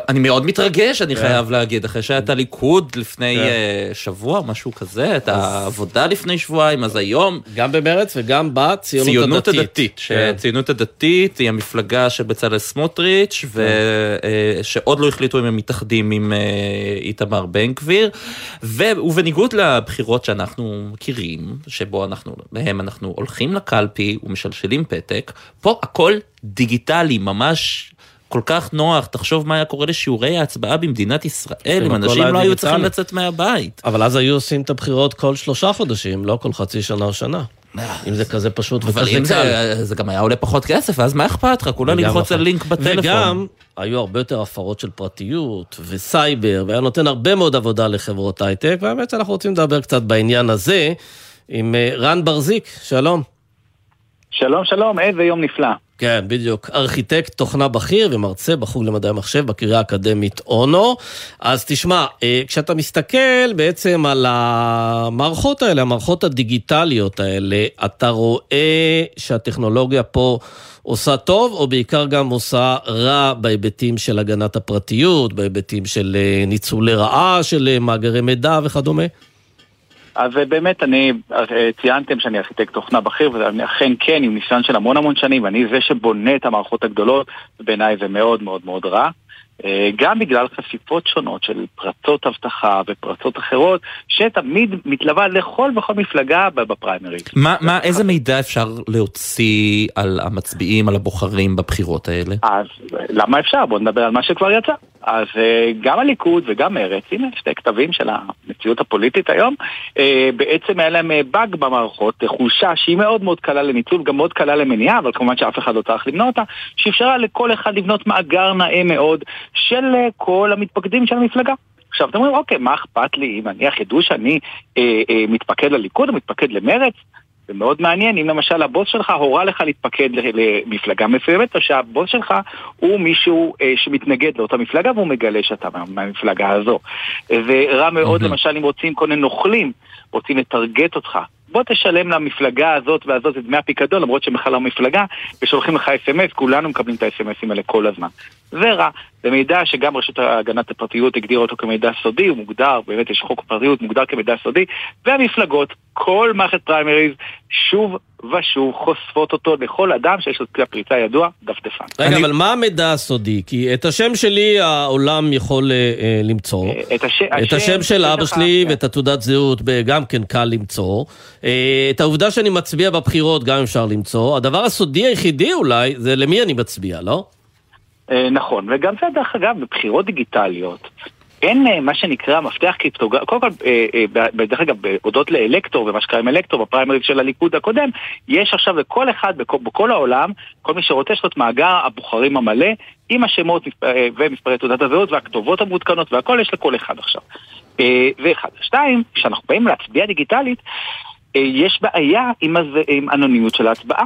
אני מאוד מתרגש, אני כן. חייב להגיד, אחרי שהיה את הליכוד לפני כן. אה, שבוע, משהו כזה, את העבודה לפני שבועיים, אז היום... גם במרץ וגם בציונות ציונות הדתית. הדתית. כן. שהציונות הדתית היא המפלגה של בצלאל סמוטריץ', ושעוד לא החליטו אם הם מתאחדים עם אה, איתמר בן גביר, ו- ובניגוד לבחירות שאנחנו מכירים, שבו אנחנו, בהם אנחנו הולכים לקלפי ומשלשלים פתק, פה הכל דיגיטלי, ממש... כל כך נוח, תחשוב מה היה קורה לשיעורי ההצבעה במדינת ישראל, אם הכל אנשים לא היו צריכים. לצאת מהבית. אבל אז היו עושים את הבחירות כל שלושה חודשים, לא כל חצי שנה או שנה. אם זה כזה פשוט אבל וכזה אם קל. זה, זה גם היה עולה פחות כסף, אז מה אכפת לך? כולה ללחוץ על. לינק בטלפון. וגם, היו הרבה יותר הפרות של פרטיות וסייבר, והיה נותן הרבה מאוד עבודה לחברות הייטק, והאמת שאנחנו רוצים לדבר קצת בעניין הזה עם אה, רן ברזיק, שלום. שלום, שלום, עד ויום נפלא. כן, בדיוק. ארכיטקט תוכנה בכיר ומרצה בחוג למדעי המחשב בקריה האקדמית אונו. אז תשמע, אה, כשאתה מסתכל בעצם על המערכות האלה, המערכות הדיגיטליות האלה, אתה רואה שהטכנולוגיה פה עושה טוב, או בעיקר גם עושה רע בהיבטים של הגנת הפרטיות, בהיבטים של אה, ניצול לרעה של אה, מאגרי מידע וכדומה? אז אה, באמת, אני, אה, ציינתם שאני ארכיטקט תוכנה בכיר, ואני אכן כן, עם ניסיון של המון המון שנים, ואני זה שבונה את המערכות הגדולות, ובעיניי זה מאוד מאוד מאוד רע. אה, גם בגלל חשיפות שונות של פרצות אבטחה ופרצות אחרות, שתמיד מתלווה לכל וכל מפלגה בפריימריז. מה, מה, איזה מידע אפשר להוציא על המצביעים, על הבוחרים בבחירות האלה? אז למה אפשר? בואו נדבר על מה שכבר יצא. אז אה, גם הליכוד וגם מרצ, הנה שתי כתבים של המציאות הפוליטית היום, אה, בעצם היה להם אה, באג במערכות, חולשה שהיא מאוד מאוד קלה לניצול, גם מאוד קלה למניעה, אבל כמובן שאף אחד לא צריך למנוע אותה, שאפשרה לכל אחד לבנות מאגר נאה מאוד של כל המתפקדים של המפלגה. עכשיו אתם אומרים, אוקיי, מה אכפת לי אם נניח ידעו שאני אה, אה, מתפקד לליכוד או מתפקד למרץ? זה מאוד מעניין אם למשל הבוס שלך הורה לך להתפקד למפלגה מסוימת, או שהבוס שלך הוא מישהו אה, שמתנגד לאותה מפלגה והוא מגלה שאתה מהמפלגה הזו. זה רע מאוד למשל אם רוצים כל מיני נוכלים, רוצים לטרגט אותך. בוא תשלם למפלגה הזאת והזאת את דמי הפיקדון, למרות שהם בכלל לא מפלגה, ושולחים לך אס.אם.אס, כולנו מקבלים את האס.אם.אסים האלה כל הזמן. זה רע. זה מידע שגם רשות הגנת הפרטיות הגדירה אותו כמידע סודי, הוא מוגדר, באמת יש חוק פרטיות, מוגדר כמידע סודי, והמפלגות, כל מערכת פריימריז, שוב ושוב חושפות אותו לכל אדם שיש לו כלי הפריצה ידוע, דפדפן. רגע, אני... אבל מה המידע הסודי? כי את השם שלי העולם יכול uh, למצוא. אה, את, הש... את השם של אבא שלי כן. ואת התעודת זהות גם כן קל למצוא. Uh, את העובדה שאני מצביע בבחירות גם אפשר למצוא. הדבר הסודי היחידי אולי זה למי אני מצביע, לא? אה, נכון, וגם זה דרך אגב בבחירות דיגיטליות. אין אה, מה שנקרא מפתח קריפטוגרפי, קודם כל, אה, דרך אגב, הודות לאלקטור ומה שקרה עם אלקטור בפריימריז של הליכוד הקודם, יש עכשיו לכל אחד בכל העולם, כל מי שרוצה, יש לו את מאגר הבוחרים המלא, עם השמות ומספרי תעודת הזהות והכתובות המעודכנות והכל, יש לכל אחד עכשיו. ואחד. שתיים, כשאנחנו באים להצביע דיגיטלית, יש בעיה עם אנונימיות של ההצבעה.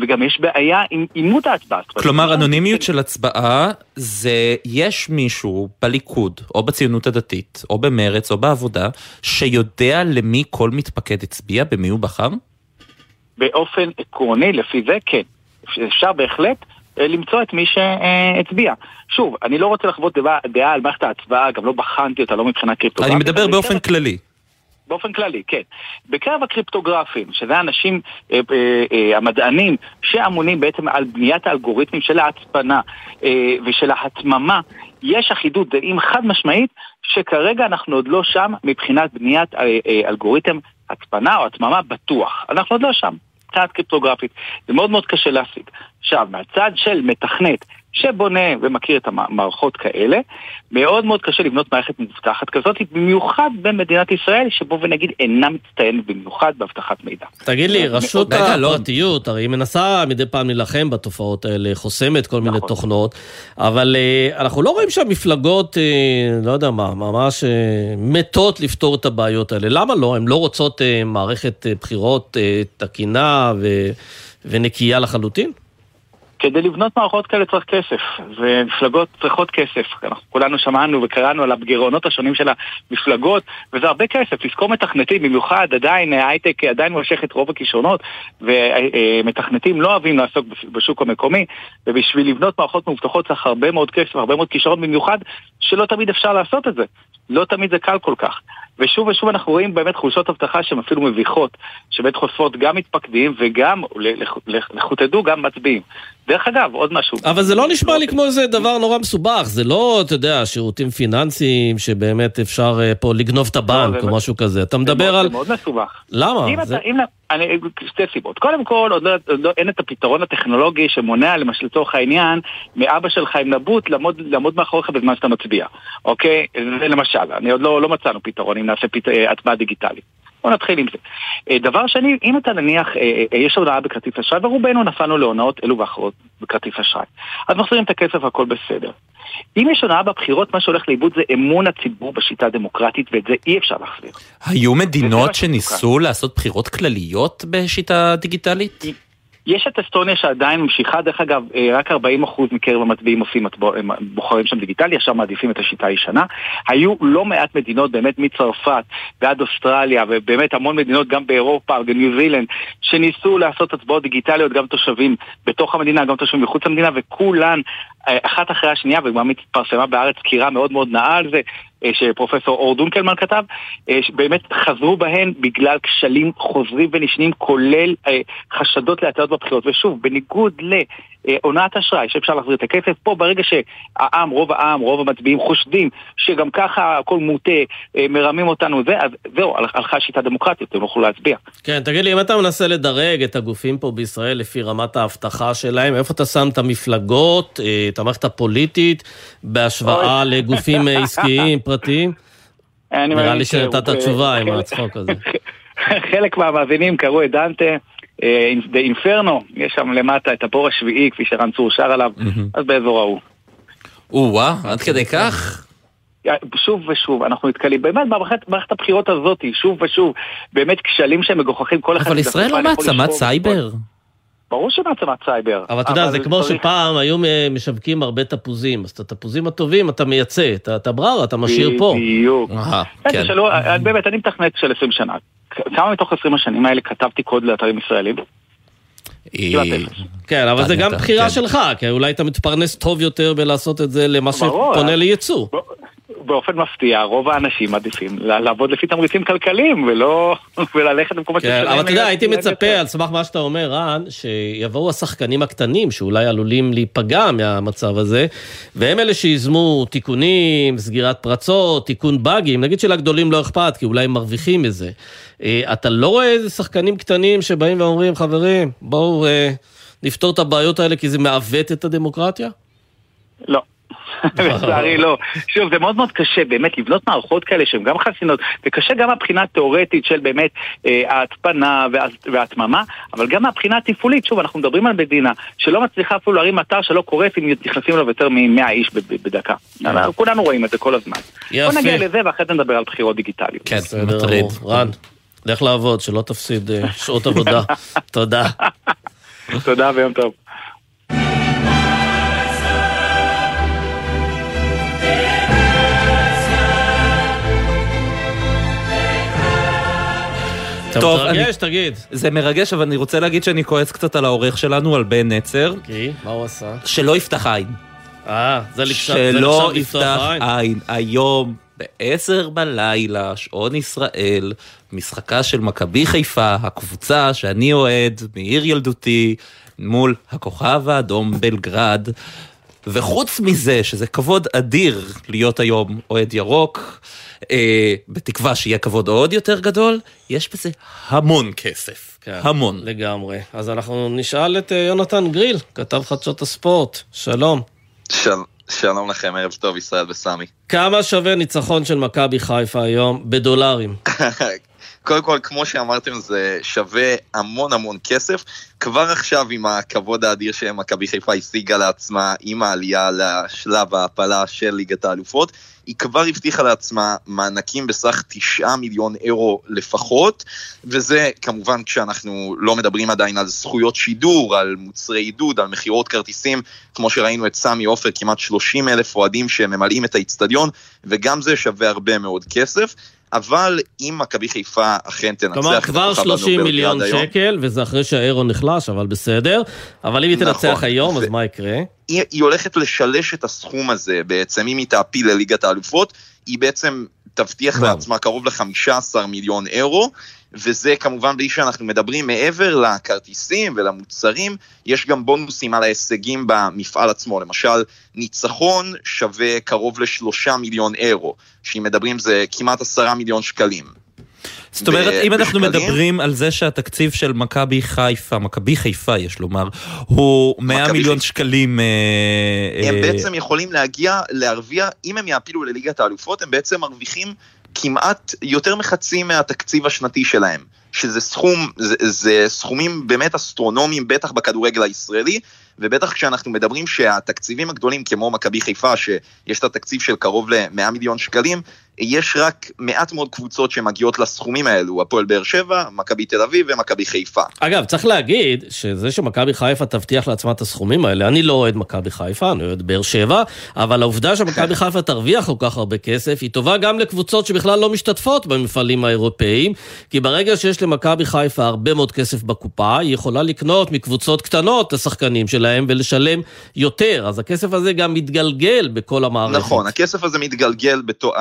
וגם יש בעיה עם אימות ההצבעה. כלומר, אנונימיות של הצבעה זה יש מישהו בליכוד, או בציונות הדתית, או במרץ, או בעבודה, שיודע למי כל מתפקד הצביע, במי הוא בחר? באופן עקרוני, לפי זה כן. אפשר בהחלט אה, למצוא את מי שהצביע. שוב, אני לא רוצה לחוות דעה, דעה על מערכת ההצבעה, גם לא בחנתי אותה, לא מבחינה קריפטוגרפית. אני מדבר באופן כללי. באופן כללי, כן. בקרב הקריפטוגרפים, שזה האנשים, אה, אה, אה, המדענים, שאמונים בעצם על בניית האלגוריתמים של ההצפנה אה, ושל ההתממה, יש אחידות דעים חד משמעית, שכרגע אנחנו עוד לא שם מבחינת בניית אה, אה, אלגוריתם הצפנה או התממה בטוח. אנחנו עוד לא שם. מבחינת קריפטוגרפית. זה מאוד מאוד קשה להשיג. עכשיו, מהצד של מתכנת שבונה ומכיר את המערכות כאלה, מאוד מאוד קשה לבנות מערכת מובטחת כזאת, במיוחד במדינת ישראל, שבו ונגיד אינה מצטיינת במיוחד באבטחת מידע. תגיד לי, רשות לא. הפרטיות, הרי היא מנסה מדי פעם להילחם בתופעות האלה, חוסמת כל מיני נכון. תוכנות, אבל אה, אנחנו לא רואים שהמפלגות, אה, לא יודע מה, ממש אה, מתות לפתור את הבעיות האלה. למה לא? הן לא רוצות מערכת בחירות תקינה ונקייה לחלוטין? כדי לבנות מערכות כאלה צריך כסף, ומפלגות צריכות כסף. אנחנו כולנו שמענו וקראנו על הגירעונות השונים של המפלגות, וזה הרבה כסף. לזכור מתכנתים, במיוחד עדיין הייטק עדיין מושך את רוב הכישרונות, ומתכנתים לא אוהבים לעסוק בשוק המקומי, ובשביל לבנות מערכות מאובטחות צריך הרבה מאוד כסף, הרבה מאוד כישרון, במיוחד שלא תמיד אפשר לעשות את זה. לא תמיד זה קל כל כך. ושוב ושוב אנחנו רואים באמת חולשות אבטחה שהן אפילו מביכות, שבאמת חושפות גם מתפקדים וגם, לכו תדעו, גם מצביעים. דרך אגב, עוד משהו. אבל זה לא נשמע לי כמו איזה דבר נורא מסובך, זה לא, אתה יודע, שירותים פיננסיים שבאמת אפשר אה, פה לגנוב את הבנק או משהו כזה. אתה מדבר על... זה מאוד מסובך. למה? שתי סיבות. קודם כל, עוד לא, עוד לא, אין את הפתרון הטכנולוגי שמונע, למשל לצורך העניין, מאבא של חיים נבוט לעמוד, מאחוריך בזמן שאתה מצביע, אוקיי? זה למשל, אני עוד לא, לא מצאנו פתרון אם נעשה. אה, הצבעה דיגיטלית. בוא נתחיל עם זה. אה, דבר שני, אם אתה נניח, אה, יש הונאה בכרטיס אשראי, ורובנו נפלנו להונאות אלו ואחרות בכרטיס אשראי. אז מחזירים את הכסף, הכל בסדר. אם יש הונאה בבחירות, מה שהולך לאיבוד זה אמון הציבור בשיטה הדמוקרטית, ואת זה אי אפשר להחזיר. היו מדינות שניסו לעשות בחירות כלליות בשיטה דיגיטלית? יש את אסטוניה שעדיין ממשיכה, דרך אגב, אה, רק 40% מקרב המצביעים עושים, הם בוחרים שם דיגיטלי, עכשיו מעדיפים את השיטה הישנה. היו לא מעט מדינות, באמת מצרפת ועד אוסטרליה, ובאמת המון מדינות גם באירופה וניו זילנד, שניסו לעשות הצבעות דיגיטליות, גם תושבים בתוך המדינה, גם תושבים מחוץ למדינה, וכולן אה, אחת אחרי השנייה, וגם התפרסמה בארץ סקירה מאוד מאוד נאה על זה, אה, שפרופסור אור דונקלמן כתב, אה, שבאמת חזרו בהן בגלל כשלים חוזרים ונשנים, כולל חשדות להטעות בבחירות. ושוב, בניגוד אה, עונת אשראי, שאפשר להחזיר את הכסף. פה ברגע שהעם, רוב העם, רוב המצביעים חושדים שגם ככה הכל מוטה, אה, מרמים אותנו, זה, אז זהו, הלכה שיטה דמוקרטית, הם לא יוכלו להצביע. כן, תגיד לי, אם אתה מנסה לדרג את הגופים פה בישראל לפי רמת האבטחה שלהם, איפה אתה שם את המפלגות, אה, את המערכת הפוליטית, בהשוואה לגופים אה, עסקיים, פרטיים? נראה לי שנתת תשובה עם הצחוק הזה. <laughs> חלק מהמאזינים קראו את דנטה, the inferno, יש שם למטה את הבור השביעי, כפי שרן צור שר עליו, אז באזור ההוא. או-אה, עד כדי כך? שוב ושוב, אנחנו נתקלים, באמת במערכת הבחירות הזאת, שוב ושוב, באמת כשלים שהם מגוחכים, כל אחד... אבל ישראל לא מעצמת סייבר. ברור שמעצמת סייבר. אבל אתה יודע, זה כמו שפעם היו משווקים הרבה תפוזים, אז את התפוזים הטובים אתה מייצא, את הבררה אתה משאיר פה. בדיוק. כן. באמת, אני מתכנת של 20 שנה. כמה מתוך 20 השנים האלה כתבתי קוד לאתרים ישראלים? כן, אבל זה גם בחירה כן. שלך, כי אולי אתה מתפרנס טוב יותר בלעשות את זה למה שפונה לייצוא. באופן מפתיע, רוב האנשים מעדיפים לעבוד לפי תמריצים כלכליים ולא... <laughs> וללכת למקומות כן, אבל אתה יודע, הייתי מצפה, על סמך מה שאתה אומר, רן, שיבואו השחקנים הקטנים, שאולי עלולים להיפגע מהמצב הזה, והם אלה שיזמו תיקונים, סגירת פרצות, תיקון באגים, נגיד שלגדולים לא אכפת, כי אולי הם מרוויחים מזה. אה, אתה לא רואה איזה שחקנים קטנים שבאים ואומרים, חברים, בואו אה, נפתור את הבעיות האלה כי זה מעוות את הדמוקרטיה? לא. <laughs> לצערי לא. שוב, זה מאוד מאוד קשה באמת לבנות מערכות כאלה שהן גם חסינות, זה קשה גם מהבחינה התיאורטית של באמת אה, ההתפנה וההתממה, אבל גם מהבחינה התפעולית, שוב, אנחנו מדברים על מדינה שלא מצליחה אפילו להרים אתר שלא קורס אם נכנסים אליו יותר מ-100 איש בדקה. כולנו רואים את זה כל הזמן. יפה. בוא נגיע לזה ואחרי זה נדבר על בחירות דיגיטליות. כן, מטריד. רן, לך לעבוד, שלא תפסיד אה, שעות עבודה. <laughs> תודה. תודה ויום טוב. טוב, מרגש, תגיד. זה מרגש, אבל אני רוצה להגיד שאני כועס קצת על העורך שלנו, על בן נצר. כי? מה הוא עשה? שלא יפתח עין. אה, זה לקשב שלא יפתח עין. היום, ב-10 בלילה, שעון ישראל, משחקה של מכבי חיפה, הקבוצה שאני אוהד, מעיר ילדותי, מול הכוכב האדום בלגרד. וחוץ מזה, שזה כבוד אדיר להיות היום אוהד ירוק, אה, בתקווה שיהיה כבוד עוד יותר גדול, יש בזה המון כסף. כן, המון. לגמרי. אז אנחנו נשאל את אה, יונתן גריל, כתב חדשות הספורט. שלום. של... שלום לכם, ערב טוב, ישראל וסמי. כמה שווה ניצחון של מכבי חיפה היום בדולרים? <laughs> קודם כל, כמו שאמרתם, זה שווה המון המון כסף. כבר עכשיו, עם הכבוד האדיר שמכבי חיפה השיגה לעצמה, עם העלייה לשלב ההעפלה של ליגת האלופות, היא כבר הבטיחה לעצמה מענקים בסך 9 מיליון אירו לפחות, וזה כמובן כשאנחנו לא מדברים עדיין על זכויות שידור, על מוצרי עידוד, על מכירות כרטיסים, כמו שראינו את סמי עופר, כמעט 30 אלף אוהדים שממלאים את האיצטדיון, וגם זה שווה הרבה מאוד כסף. אבל אם מכבי חיפה אכן תנצח כלומר, כבר 30 מיליון שקל, וזה אחרי שהאירו נחלש, אבל בסדר. אבל אם היא תנצח נכון, היום, ו... אז מה יקרה? היא, היא הולכת לשלש את הסכום הזה בעצם, אם היא תעפיל לליגת האלופות, היא בעצם תבטיח לעצמה קרוב ל-15 מיליון אירו, וזה כמובן בלי שאנחנו מדברים מעבר לכרטיסים ולמוצרים, יש גם בונוסים על ההישגים במפעל עצמו, למשל ניצחון שווה קרוב לשלושה מיליון אירו, שאם מדברים זה כמעט עשרה מיליון שקלים. זאת אומרת, אם אנחנו מדברים על זה שהתקציב של מכבי חיפה, מכבי חיפה יש לומר, הוא 100 מיליון שקלים... הם אה, בעצם יכולים להגיע, להרוויח, אם הם יעפילו לליגת האלופות, הם בעצם מרוויחים כמעט יותר מחצי מהתקציב השנתי שלהם, שזה סכום, זה, זה סכומים באמת אסטרונומיים, בטח בכדורגל הישראלי, ובטח כשאנחנו מדברים שהתקציבים הגדולים, כמו מכבי חיפה, שיש את התקציב של קרוב ל-100 מיליון שקלים, יש רק מעט מאוד קבוצות שמגיעות לסכומים האלו, הפועל באר שבע, מכבי תל אביב ומכבי חיפה. אגב, צריך להגיד שזה שמכבי חיפה תבטיח לעצמה את הסכומים האלה, אני לא אוהד מכבי חיפה, אני אוהד באר שבע, אבל העובדה שמכבי <laughs> חיפה תרוויח כל כך הרבה כסף, היא טובה גם לקבוצות שבכלל לא משתתפות במפעלים האירופאיים, כי ברגע שיש למכבי חיפה הרבה מאוד כסף בקופה, היא יכולה לקנות מקבוצות קטנות את השחקנים שלה. שלהם ולשלם יותר. אז הכסף הזה גם מתגלגל בכל המערכת. נכון, הכסף הזה מתגלגל, בתו...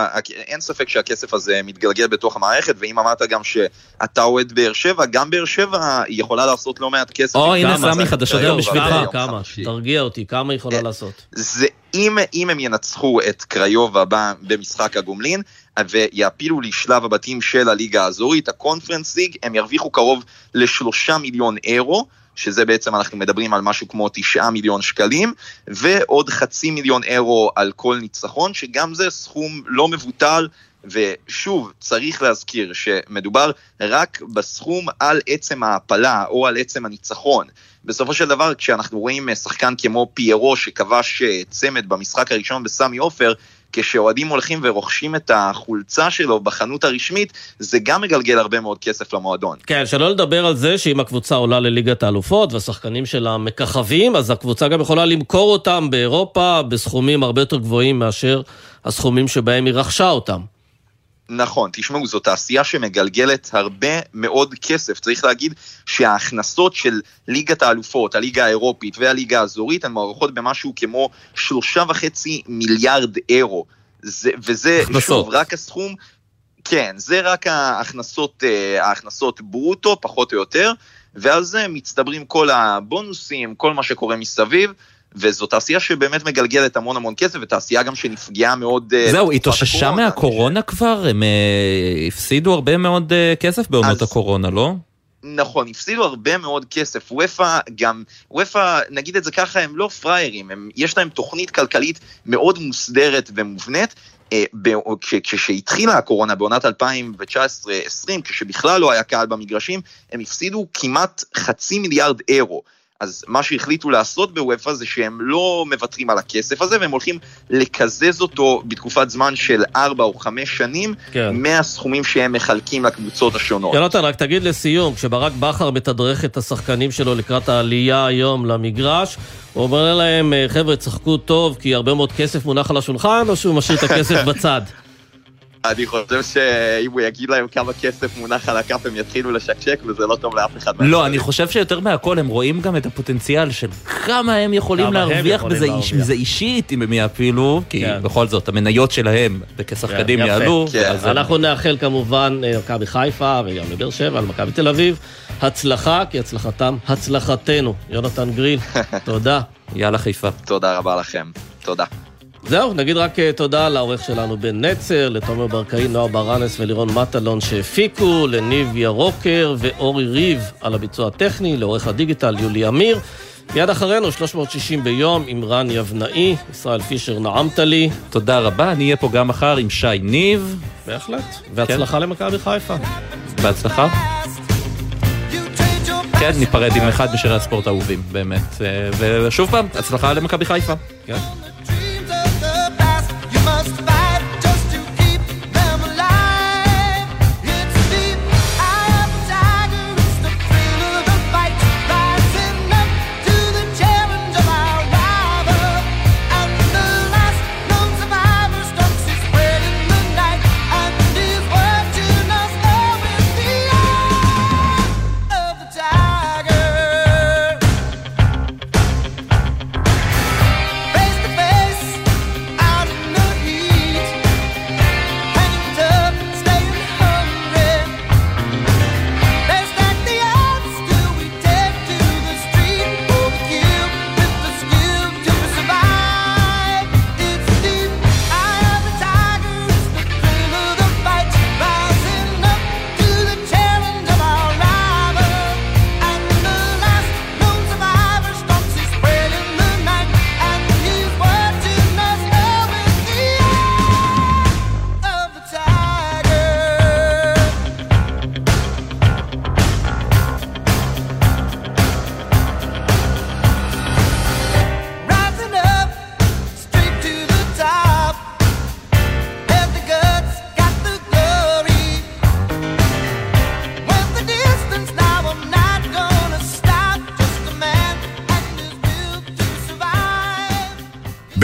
אין ספק שהכסף הזה מתגלגל בתוך המערכת, ואם אמרת גם שאתה אוהד באר שבע, גם באר שבע יכולה לעשות לא מעט כסף. או, הנה סמי חדשות היום בשבילך. כמה? תרגיע אותי, כמה יכולה לעשות? זה אם, אם הם ינצחו את קריובה במשחק הגומלין, ויעפילו לשלב הבתים של הליגה האזורית, הקונפרנס ליג, הם ירוויחו קרוב לשלושה מיליון אירו. שזה בעצם אנחנו מדברים על משהו כמו תשעה מיליון שקלים, ועוד חצי מיליון אירו על כל ניצחון, שגם זה סכום לא מבוטל, ושוב, צריך להזכיר שמדובר רק בסכום על עצם ההעפלה או על עצם הניצחון. בסופו של דבר, כשאנחנו רואים שחקן כמו פיירו שכבש צמד במשחק הראשון בסמי עופר, כשאוהדים הולכים ורוכשים את החולצה שלו בחנות הרשמית, זה גם מגלגל הרבה מאוד כסף למועדון. כן, שלא לדבר על זה שאם הקבוצה עולה לליגת האלופות והשחקנים שלה מככבים, אז הקבוצה גם יכולה למכור אותם באירופה בסכומים הרבה יותר גבוהים מאשר הסכומים שבהם היא רכשה אותם. נכון, תשמעו, זו תעשייה שמגלגלת הרבה מאוד כסף. צריך להגיד שההכנסות של ליגת האלופות, הליגה האירופית והליגה האזורית, הן מוערכות במשהו כמו שלושה וחצי מיליארד אירו. זה, וזה, הכנסות. שוב, רק הסכום, כן, זה רק ההכנסות, אה, ההכנסות ברוטו, פחות או יותר, ועל זה מצטברים כל הבונוסים, כל מה שקורה מסביב. וזו תעשייה שבאמת מגלגלת המון המון כסף, ותעשייה גם שנפגעה מאוד... אה, זהו, היא התאוששה מהקורונה כבר? הם uh, הפסידו הרבה מאוד uh, כסף בעונות אז... הקורונה, לא? נכון, הפסידו הרבה מאוד כסף. וופא גם, וופא, נגיד את זה ככה, הם לא פראיירים, הם, יש להם תוכנית כלכלית מאוד מוסדרת ומובנית. כשהתחילה הקורונה בעונת 2019-2020, כשבכלל לא היה קהל במגרשים, הם הפסידו כמעט חצי מיליארד אירו. אז מה שהחליטו לעשות בוופא זה שהם לא מוותרים על הכסף הזה, והם הולכים לקזז אותו בתקופת זמן של 4 או 5 שנים, כן. מהסכומים שהם מחלקים לקבוצות השונות. יונתן, רק תגיד לסיום, כשברק בכר מתדרך את השחקנים שלו לקראת העלייה היום למגרש, הוא אומר להם, חבר'ה, צחקו טוב, כי הרבה מאוד כסף מונח על השולחן, או שהוא משאיר את הכסף <laughs> בצד? אני חושב שאם הוא יגיד להם כמה כסף מונח על הכף, הם יתחילו לשקשק, וזה לא טוב לאף אחד. לא, אני חושב שיותר מהכל הם רואים גם את הפוטנציאל של כמה הם יכולים להרוויח בזה אישית, אם הם יעפילו, כי כן. בכל זאת, המניות שלהם כשחקנים כן, יעלו. כן. אנחנו נאחל כמובן למכבי חיפה וגם לבאר שבע, למכבי תל אביב, הצלחה, כי הצלחתם הצלחתנו. יונתן גריל, <laughs> תודה. יאללה חיפה. תודה רבה לכם. תודה. זהו, נגיד רק אה, תודה לעורך שלנו בן נצר, לתומר ברקאי, נועה ברנס ולירון מטלון שהפיקו, לניב ירוקר ואורי ריב על הביצוע הטכני, לעורך הדיגיטל יולי אמיר. מיד אחרינו, 360 ביום עם רן יבנאי, ישראל פישר נעמת לי. תודה רבה, אני אהיה פה גם מחר עם שי ניב. בהחלט, והצלחה כן. למכבי חיפה. בהצלחה. כן, ניפרד עם אחד משירי הספורט האהובים, באמת. אה, ושוב פעם, הצלחה למכבי חיפה. כן.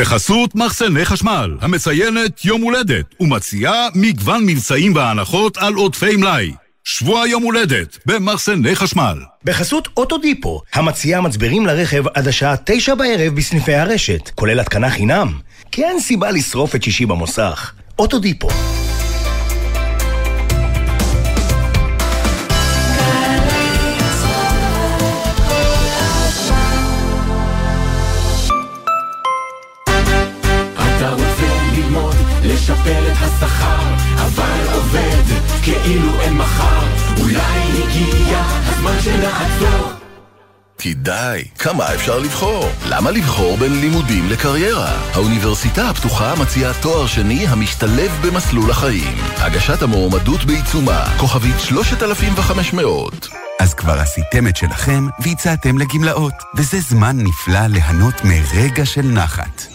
בחסות מחסני חשמל, המציינת יום הולדת, ומציעה מגוון מבצעים והנחות על עודפי מלאי. שבוע יום הולדת במחסני חשמל. בחסות אוטודיפו, המציעה מצברים לרכב עד השעה תשע בערב בסניפי הרשת, כולל התקנה חינם. כי אין סיבה לשרוף את שישי במוסך. אוטודיפו. כדאי, כמה אפשר לבחור? למה לבחור בין לימודים לקריירה? האוניברסיטה הפתוחה מציעה תואר שני המשתלב במסלול החיים. הגשת המועמדות בעיצומה, כוכבית 3500. אז כבר עשיתם את שלכם והצעתם לגמלאות, וזה זמן נפלא ליהנות מרגע של נחת.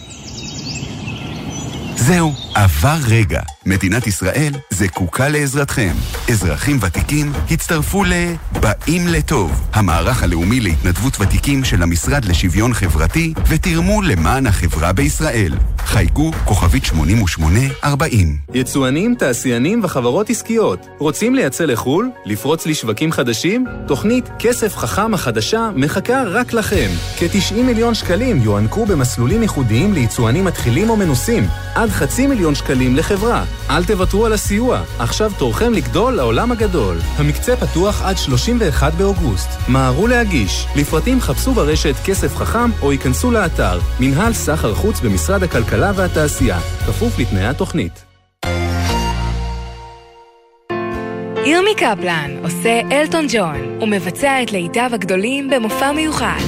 זהו, עבר רגע. מדינת ישראל זקוקה לעזרתכם. אזרחים ותיקים הצטרפו ל... באים לטוב, המערך הלאומי להתנדבות ותיקים של המשרד לשוויון חברתי, ותרמו למען החברה בישראל. חייגו כוכבית 8840. יצואנים, תעשיינים וחברות עסקיות. רוצים לייצא לחו"ל? לפרוץ לשווקים חדשים? תוכנית כסף חכם החדשה מחכה רק לכם. כ-90 מיליון שקלים יוענקו במסלולים ייחודיים ליצואנים מתחילים או מנוסים. חצי מיליון שקלים לחברה. אל תוותרו על הסיוע, עכשיו תורכם לגדול לעולם הגדול. המקצה פתוח עד 31 באוגוסט. מהרו להגיש. לפרטים חפשו ברשת כסף חכם או ייכנסו לאתר מנהל סחר חוץ במשרד הכלכלה והתעשייה, כפוף לתנאי התוכנית. ירמי קפלן עושה אלטון ג'ון ומבצע את להיטיו הגדולים במופע מיוחד.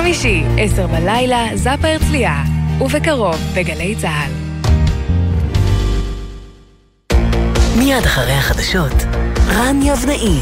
חמישי, עשר בלילה, זאפה הרצליה, ובקרוב בגלי צה"ל. מיד אחרי החדשות, רן יבנאי.